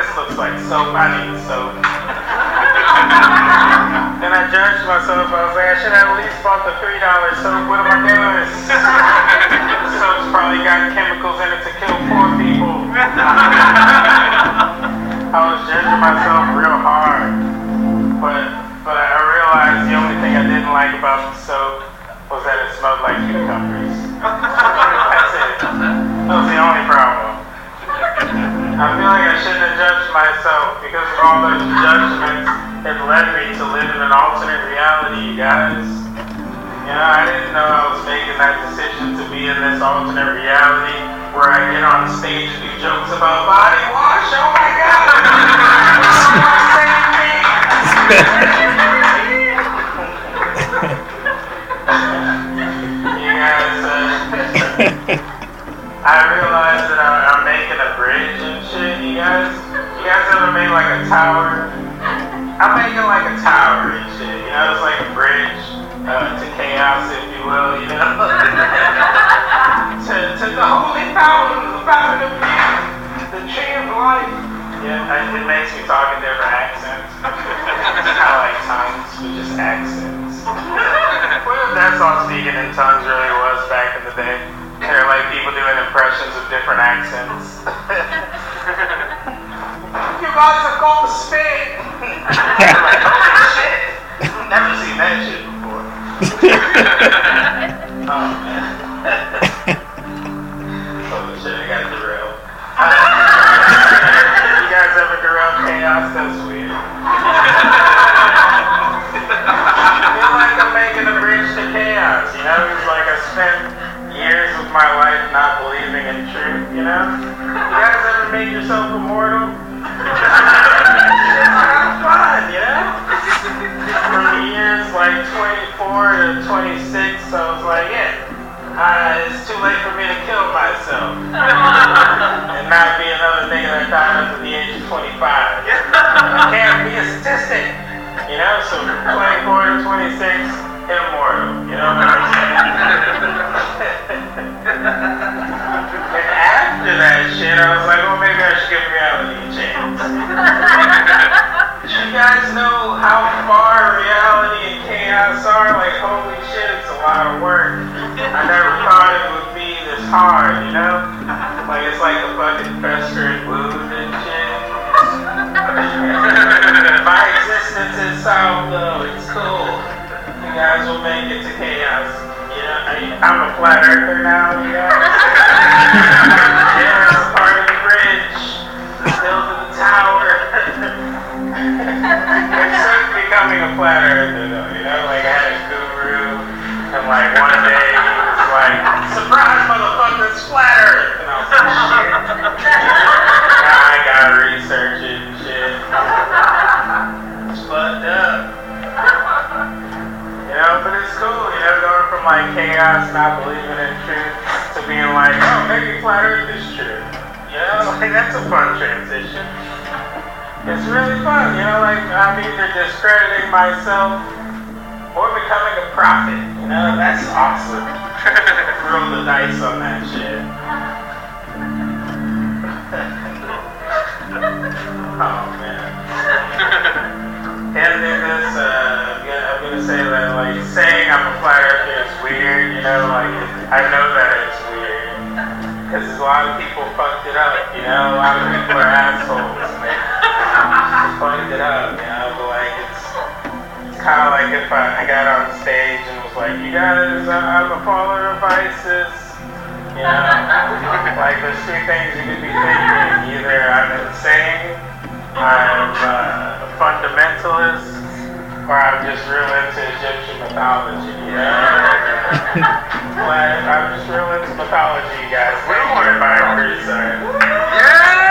This looks like soap. I need soap. then I judged myself. I was like, I should have at least bought the three dollar soap. What am I doing? the [laughs] soap's probably got chemicals in it to kill poor people. [laughs] I was judging myself real hard, but but I realized the only thing I didn't like about the soap was that it smelled like cucumbers. I feel like I shouldn't have judged myself because of all those judgments it led me to live in an alternate reality, you guys. You know, I didn't know I was making that decision to be in this alternate reality where I get on stage and do jokes about body wash. Oh my god! [laughs] You guys, uh, [laughs] I realized that I'm, You guys, you guys ever made like a tower? I'm making like a tower and shit. You know, it's like a bridge uh, to chaos, if you will. You know, [laughs] to, to the holy of the fountain of youth, the tree of life. Yeah, it makes me talk in different accents. [laughs] I like tongues, but just accents. [laughs] well, that's all speaking in tongues really was back in the day. They're like people doing impressions of different accents. You guys have called to spit. I'm like, holy shit. Never seen that shit before. [laughs] oh man. Holy shit, I got derailed. you guys ever derail chaos? That's weird. I feel like I'm making a bridge to chaos, you know? It's like I spent years of my life not believing in truth, you know? You ever make yourself immortal? [laughs] of fun, you know? From the years like 24 to 26, I was like, yeah, uh, it's too late for me to kill myself. [laughs] and not be another nigga that died up to the age of 25. I can't be a statistic. You know, so 24 to 26, immortal. You know what I'm saying? After that shit, I was like, well, maybe I should give reality a chance. [laughs] you guys know how far reality and chaos are? Like, holy shit, it's a lot of work. I never thought it would be this hard, you know? Like, it's like a fucking festering wound and shit. [laughs] My existence is solved though, it's cool. You guys will make it to chaos. I, I'm a flat earther now, you yeah, it's part of the bridge. Built to the tower. it's soon becoming a flat earther though, you know? Like I had a guru and like one day he was like, surprise motherfucker, it's flat earth. And I was like, shit. I gotta research it shit. It's fucked up. You know, but it's cool, from like chaos, not believing in truth, to being like, oh, maybe flat earth is true. You know, [laughs] like that's a fun transition. It's really fun, you know, like I'm either discrediting myself or becoming a prophet. You know, that's awesome. [laughs] Roll the dice on that shit. [laughs] oh man. Can't do this. Uh, I'm, gonna, say that like saying I'm a flat weird. You know, like I know that it's weird because a lot of people fucked it up. You know, a lot of people are assholes and they fucked it up. You know, but like it's kind of like if I, I got on stage and was like, you guys, uh, I'm a follower of ISIS. You know, like there's two things you could be thinking. Either I'm insane, I'm uh, a fundamentalist, I'm just real into Egyptian mythology. You [laughs] know? like, I'm just real into mythology, guys. We don't want to buy a crusade.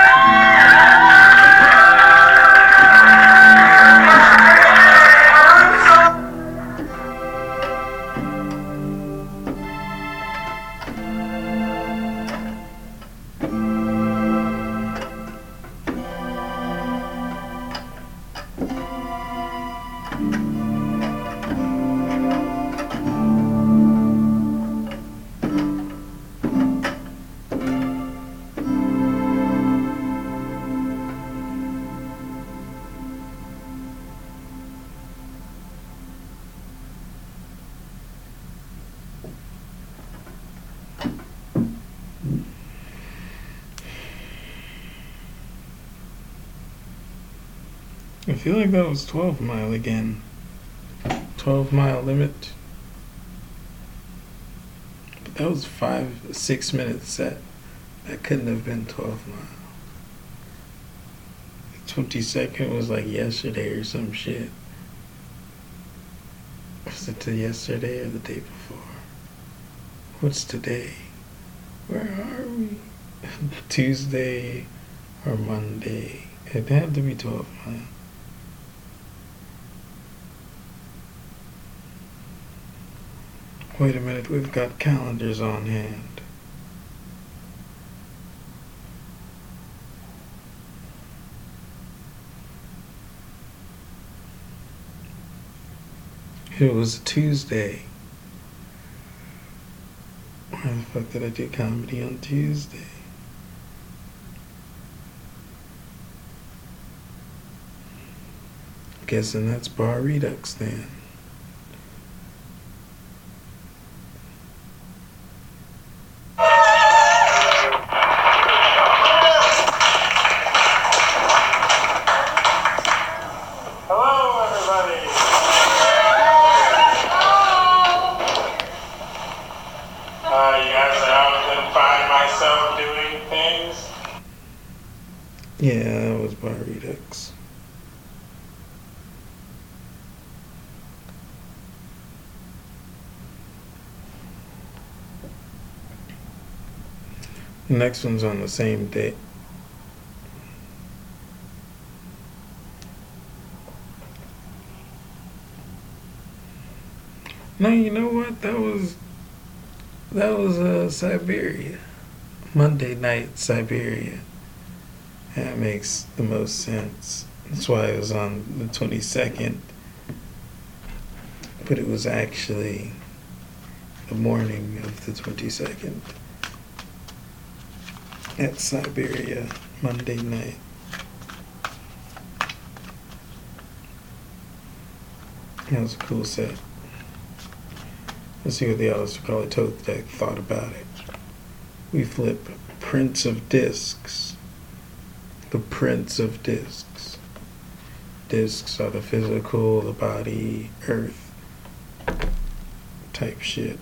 Like that was 12 mile again. 12 mile limit. But that was five, six minute set. That couldn't have been 12 mile. The 22nd was like yesterday or some shit. Was it to yesterday or the day before? What's today? Where are we? [laughs] Tuesday or Monday? It had to be 12 mile. Wait a minute, we've got calendars on hand. It was Tuesday. Why the fuck did I do comedy on Tuesday? Guessing that's Bar Redux then.
Hello, everybody. Uh, you guys are out and find myself doing things.
Yeah, that was Bar Redux. Next one's on the same date. No, you know what? That was that was uh, Siberia. Monday night Siberia. That makes the most sense. That's why it was on the 22nd. But it was actually the morning of the 22nd at Siberia, uh, Monday night. That was a cool set. Let's see what the Crowley Thoth deck thought about it. We flip Prince of Discs. The Prince of Discs. Discs are the physical, the body, earth type shit.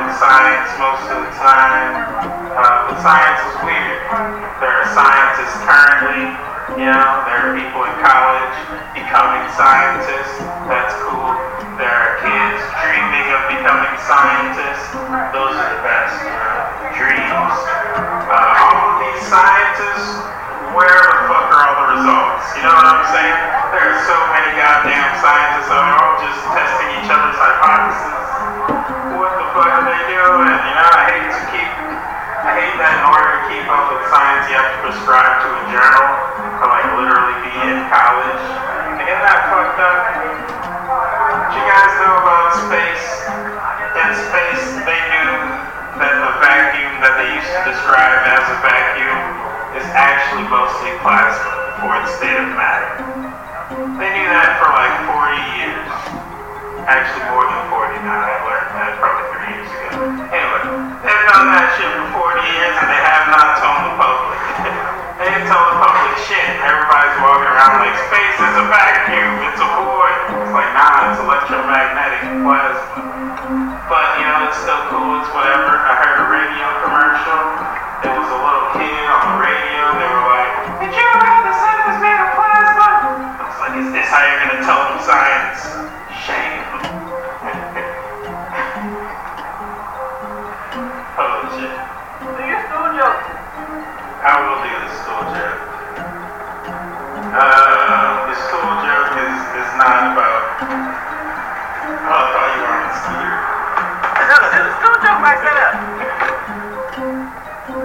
doing science most of the time. Um, uh, but science is weird. There are scientists currently, you know, there are people in college becoming scientists. That's cool. There are kids dreaming of becoming scientists. Those are the best you dreams. Uh, all of these scientists, where the fuck are all the results? You know what I'm saying? There are so many goddamn scientists out there all just testing each other's hypotheses and you know, I hate to keep, I hate that in order to keep up with science, you have to prescribe to a journal to like literally be in college. Isn't that fucked up? What you guys know about space? In space, they knew that the vacuum that they used to describe as a vacuum is actually mostly plasma or the state of matter. They knew that for like 40 years. Actually, more than 40 now. I learned that from Anyway, they've known that shit for 40 years and they have not told the public. they didn't tell the public shit. Everybody's walking around like space is a vacuum, it's a void. It's like, nah, it's electromagnetic plasma. But, you know, it's still cool, it's whatever. I heard a radio commercial. There was a little kid on the radio. They were like, Did you know the sun was made of plasma? I was like, Is this how you're going to tell them science? Uh, the joke is, is not about. You the
up.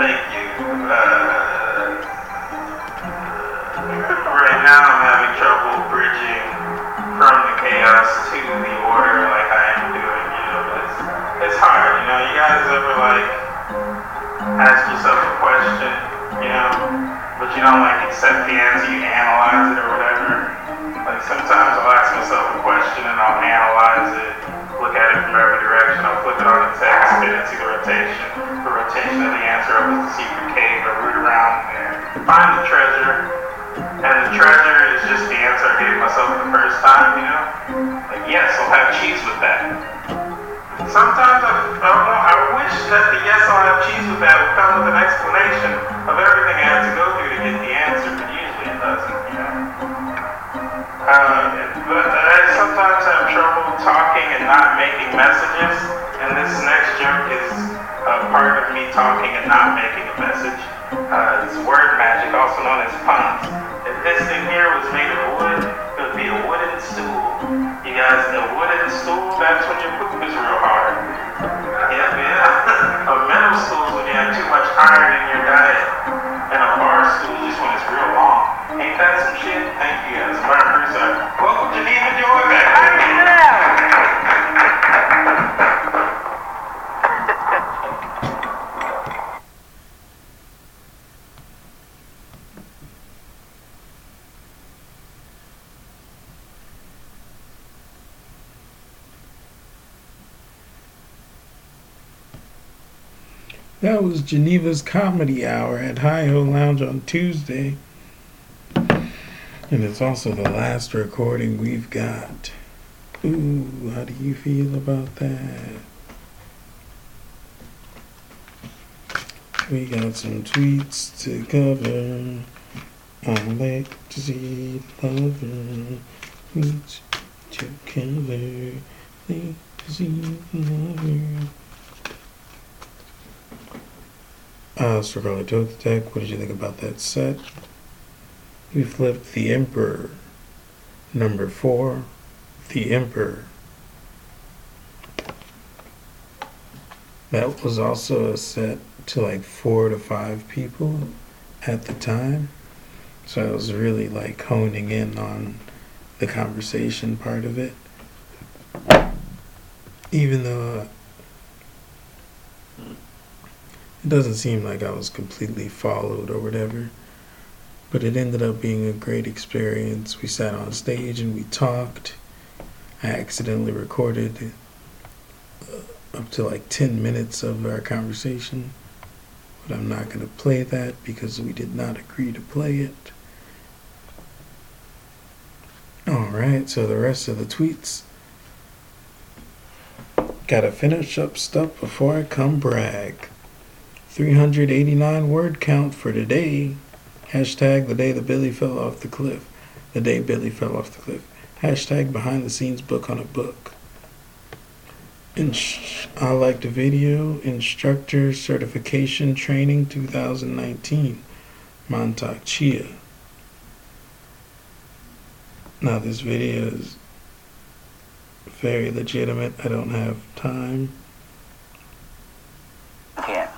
Thank you. Uh, right now I'm having trouble bridging from the chaos to the order like I am doing, you know, it's, it's hard, you know. You guys ever like ask yourself a question, you know, but you don't like accept the answer, you analyze it or whatever. Like sometimes I'll ask myself a question and I'll analyze it, look at it from every direction, I'll flip it on the text, fit it to the rotation, the rotation of the answer up is the secret cave, I root around there, find the treasure, and the treasure is just the answer I gave myself the first time, you know? Like, yes, I'll have cheese with that. Sometimes I, I, I wish that the yes, have cheese with that would come with an explanation of everything I had to go through to get the answer, but usually it doesn't, you know? Uh, but I sometimes have trouble talking and not making messages, and this next joke is a part of me talking and not making a message. Uh, it's word magic, also known as puns. If this thing here was made of wood, it would be a wooden stool. You guys, a wooden stool, that's when your poop is real hard. Yeah, yeah. [laughs] a metal stool when you have too much iron in your diet, and a bar stool is when it's real long. Ain't that some shit? Thank you guys. Welcome Geneva Joy back.
That was Geneva's Comedy Hour at Hi Ho Lounge on Tuesday. And it's also the last recording we've got. Ooh, how do you feel about that? We got some tweets to cover. I like to see lover. Tweets to cover. Like to see lover. Uh, Thoth Deck, what did you think about that set? We flipped the Emperor. Number four, the Emperor. That was also a set to like four to five people at the time. So I was really like honing in on the conversation part of it. Even though it doesn't seem like I was completely followed or whatever, but it ended up being a great experience. We sat on stage and we talked. I accidentally recorded uh, up to like 10 minutes of our conversation, but I'm not going to play that because we did not agree to play it. Alright, so the rest of the tweets. Gotta finish up stuff before I come brag. 389 word count for today. Hashtag the day the Billy fell off the cliff. The day Billy fell off the cliff. Hashtag behind the scenes book on a book. Insh- I liked the video. Instructor Certification Training 2019. Mantak Chia. Now, this video is very legitimate. I don't have time.
Here.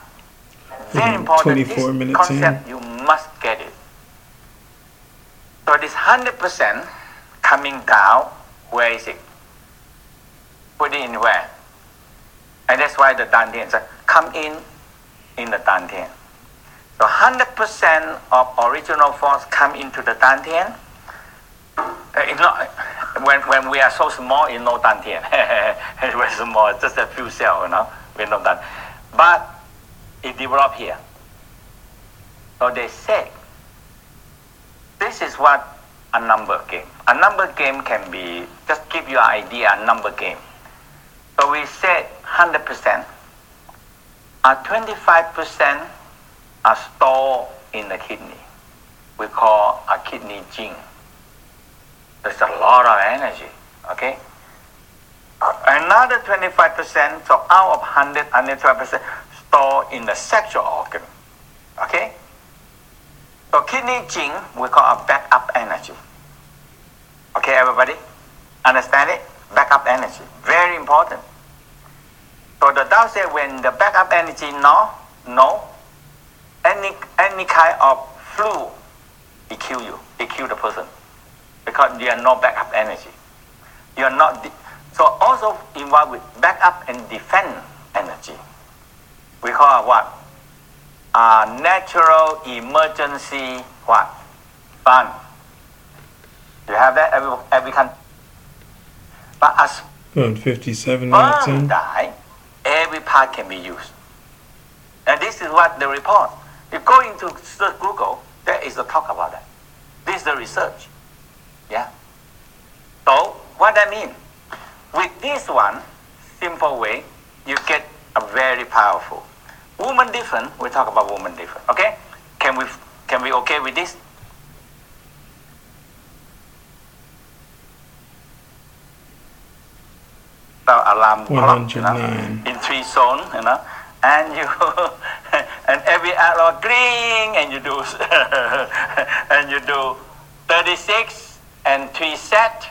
Very important.
24
this
minutes in.
concept, you must get it.
So this 100% coming down, where is it? Put it in where? And that's why the Dantian said, come in in the Dantian. So 100% of original force come into the Dantian. Uh, It's not, when, when we are so small, it's no Dantian. [laughs] very small, just a few cells, you know, we know that. But it developed here. So they say, this is what a number game. A number game can be, just give you an idea, a number game. So we said 100%. Uh, 25% are stored in the kidney. We call a kidney jing. There's a lot of energy, okay? Another 25%, so out of 100, 112% stored in the sexual organ, okay? So kidney jing we call a backup energy. Okay, everybody? Understand it? Backup energy. Very important. So the Tao said when the backup energy no, no, any any kind of flu, it kill you. It kill the person. Because you are no backup energy. You are not de- so also involved with backup and defense energy. We call it what? uh, natural emergency what fund. You have that every every country. But as
Going 57 minutes
die, every part can be used. And this is what the report. You go into search Google, there is a talk about that. This is the research. Yeah. So what I mean? With this one simple way, you get a very powerful. Woman different. We talk about woman different. Okay? Can we can we okay with this? Alarm clock, you know, in three zone, you know, and you [laughs] and every hour green, and you do [laughs] and you do 36 and three set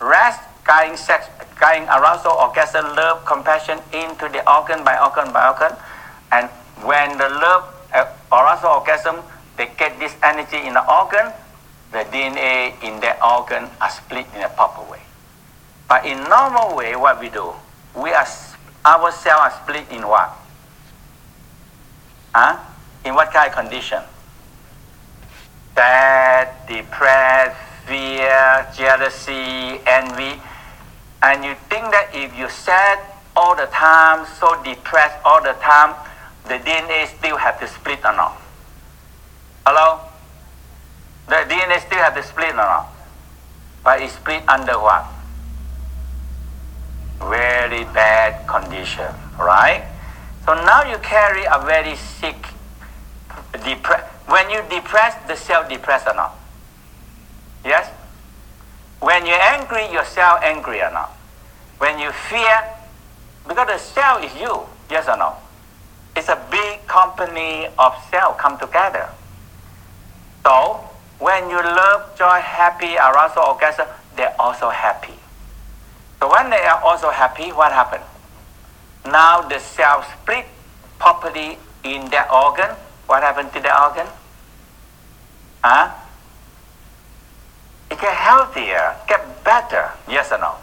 rest, guiding sex, guiding arousal, orgasm, love, compassion into the organ by organ by organ. And when the love, uh, arousal, orgasm, they get this energy in the organ, the DNA in that organ are split in a proper way. But in normal way, what we do, we are our cells are split in what? Huh? In what kind of condition? Sad, depressed, fear, jealousy, envy. And you think that if you sad all the time, so depressed all the time, the DNA still have to split or not? Hello? The DNA still have to split or not? But it split under what? Very bad condition, right? So now you carry a very sick, depre- when you depress, the cell depressed or not? Yes? When you're angry, your cell angry or not? When you fear, because the cell is you, yes or no? It's a big company of cell come together. So when you love, joy, happy, arousal, orgasm, they're also happy. So when they are also happy, what happened? Now the cell split properly in that organ. What happened to the organ? Huh? It get healthier, get better. Yes or no?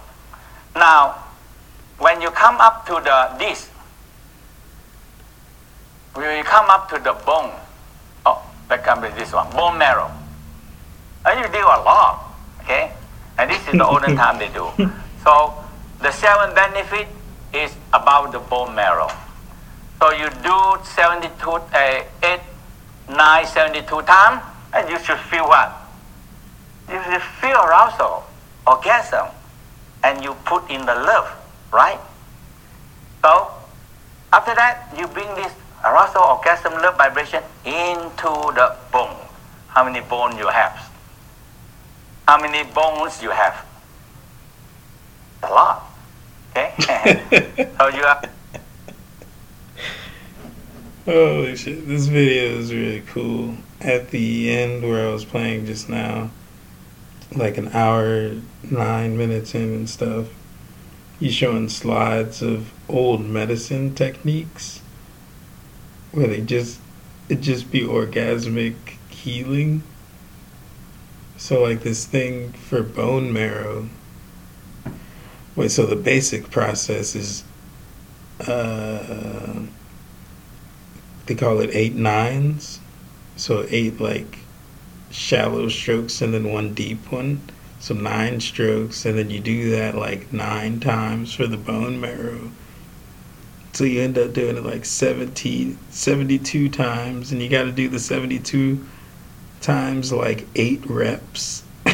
Now, when you come up to the this, when you come up to the bone, oh, that comes with this one, bone marrow. And you do a lot, okay? And this is the [laughs] olden time they do. So the seven benefit is about the bone marrow. So you do 72, uh, 8, 9, 72 times, and you should feel what? You should feel arousal, orgasm, and you put in the love, right? So after that, you bring this arousal, orgasm, love vibration into the bone. How many bones you have? How many bones you have? A lot. Okay? [laughs] so you have
Holy shit, this video is really cool. At the end where I was playing just now, like an hour, nine minutes in and stuff, he's showing slides of old medicine techniques where they just, it just be orgasmic healing. So like this thing for bone marrow. Wait, so the basic process is uh they call it eight nines. So eight like shallow strokes and then one deep one. So nine strokes and then you do that like nine times for the bone marrow. So you end up doing it like 70, 72 times and you got to do the 72 times like eight reps. [laughs]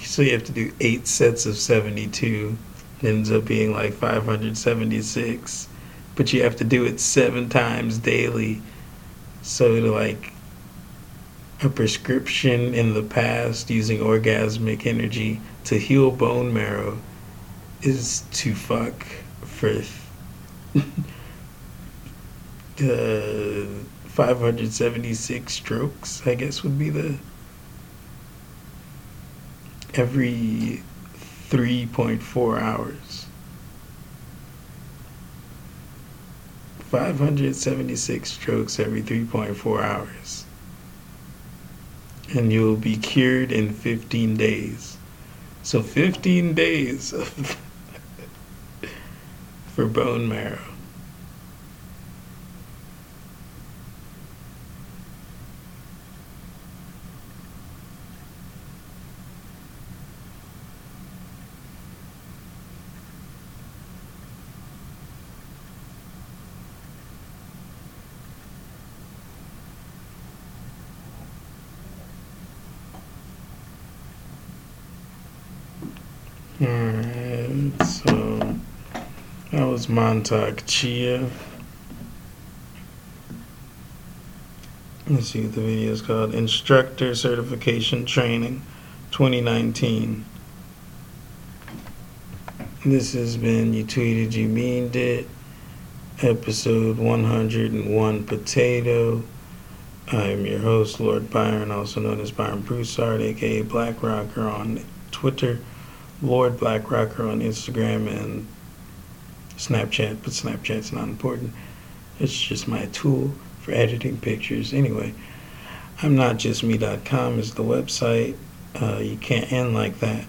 so you have to do eight sets of 72. It ends up being like 576. But you have to do it seven times daily. So to like a prescription in the past using orgasmic energy to heal bone marrow is to fuck for [laughs] the 576 strokes, I guess would be the every 3.4 hours. 576 strokes every 3.4 hours. And you'll be cured in 15 days. So 15 days of for bone marrow. Alright, so that was Mantak Chia. Let's see the video is called. Instructor Certification Training 2019. This has been You Tweeted You Meaned It, episode 101 Potato. I am your host, Lord Byron, also known as Byron Broussard, aka Black Rocker on Twitter. Lord Black Rocker on Instagram and Snapchat, but Snapchat's not important. It's just my tool for editing pictures. Anyway, I'm not just me.com is the website. Uh, you can't end like that.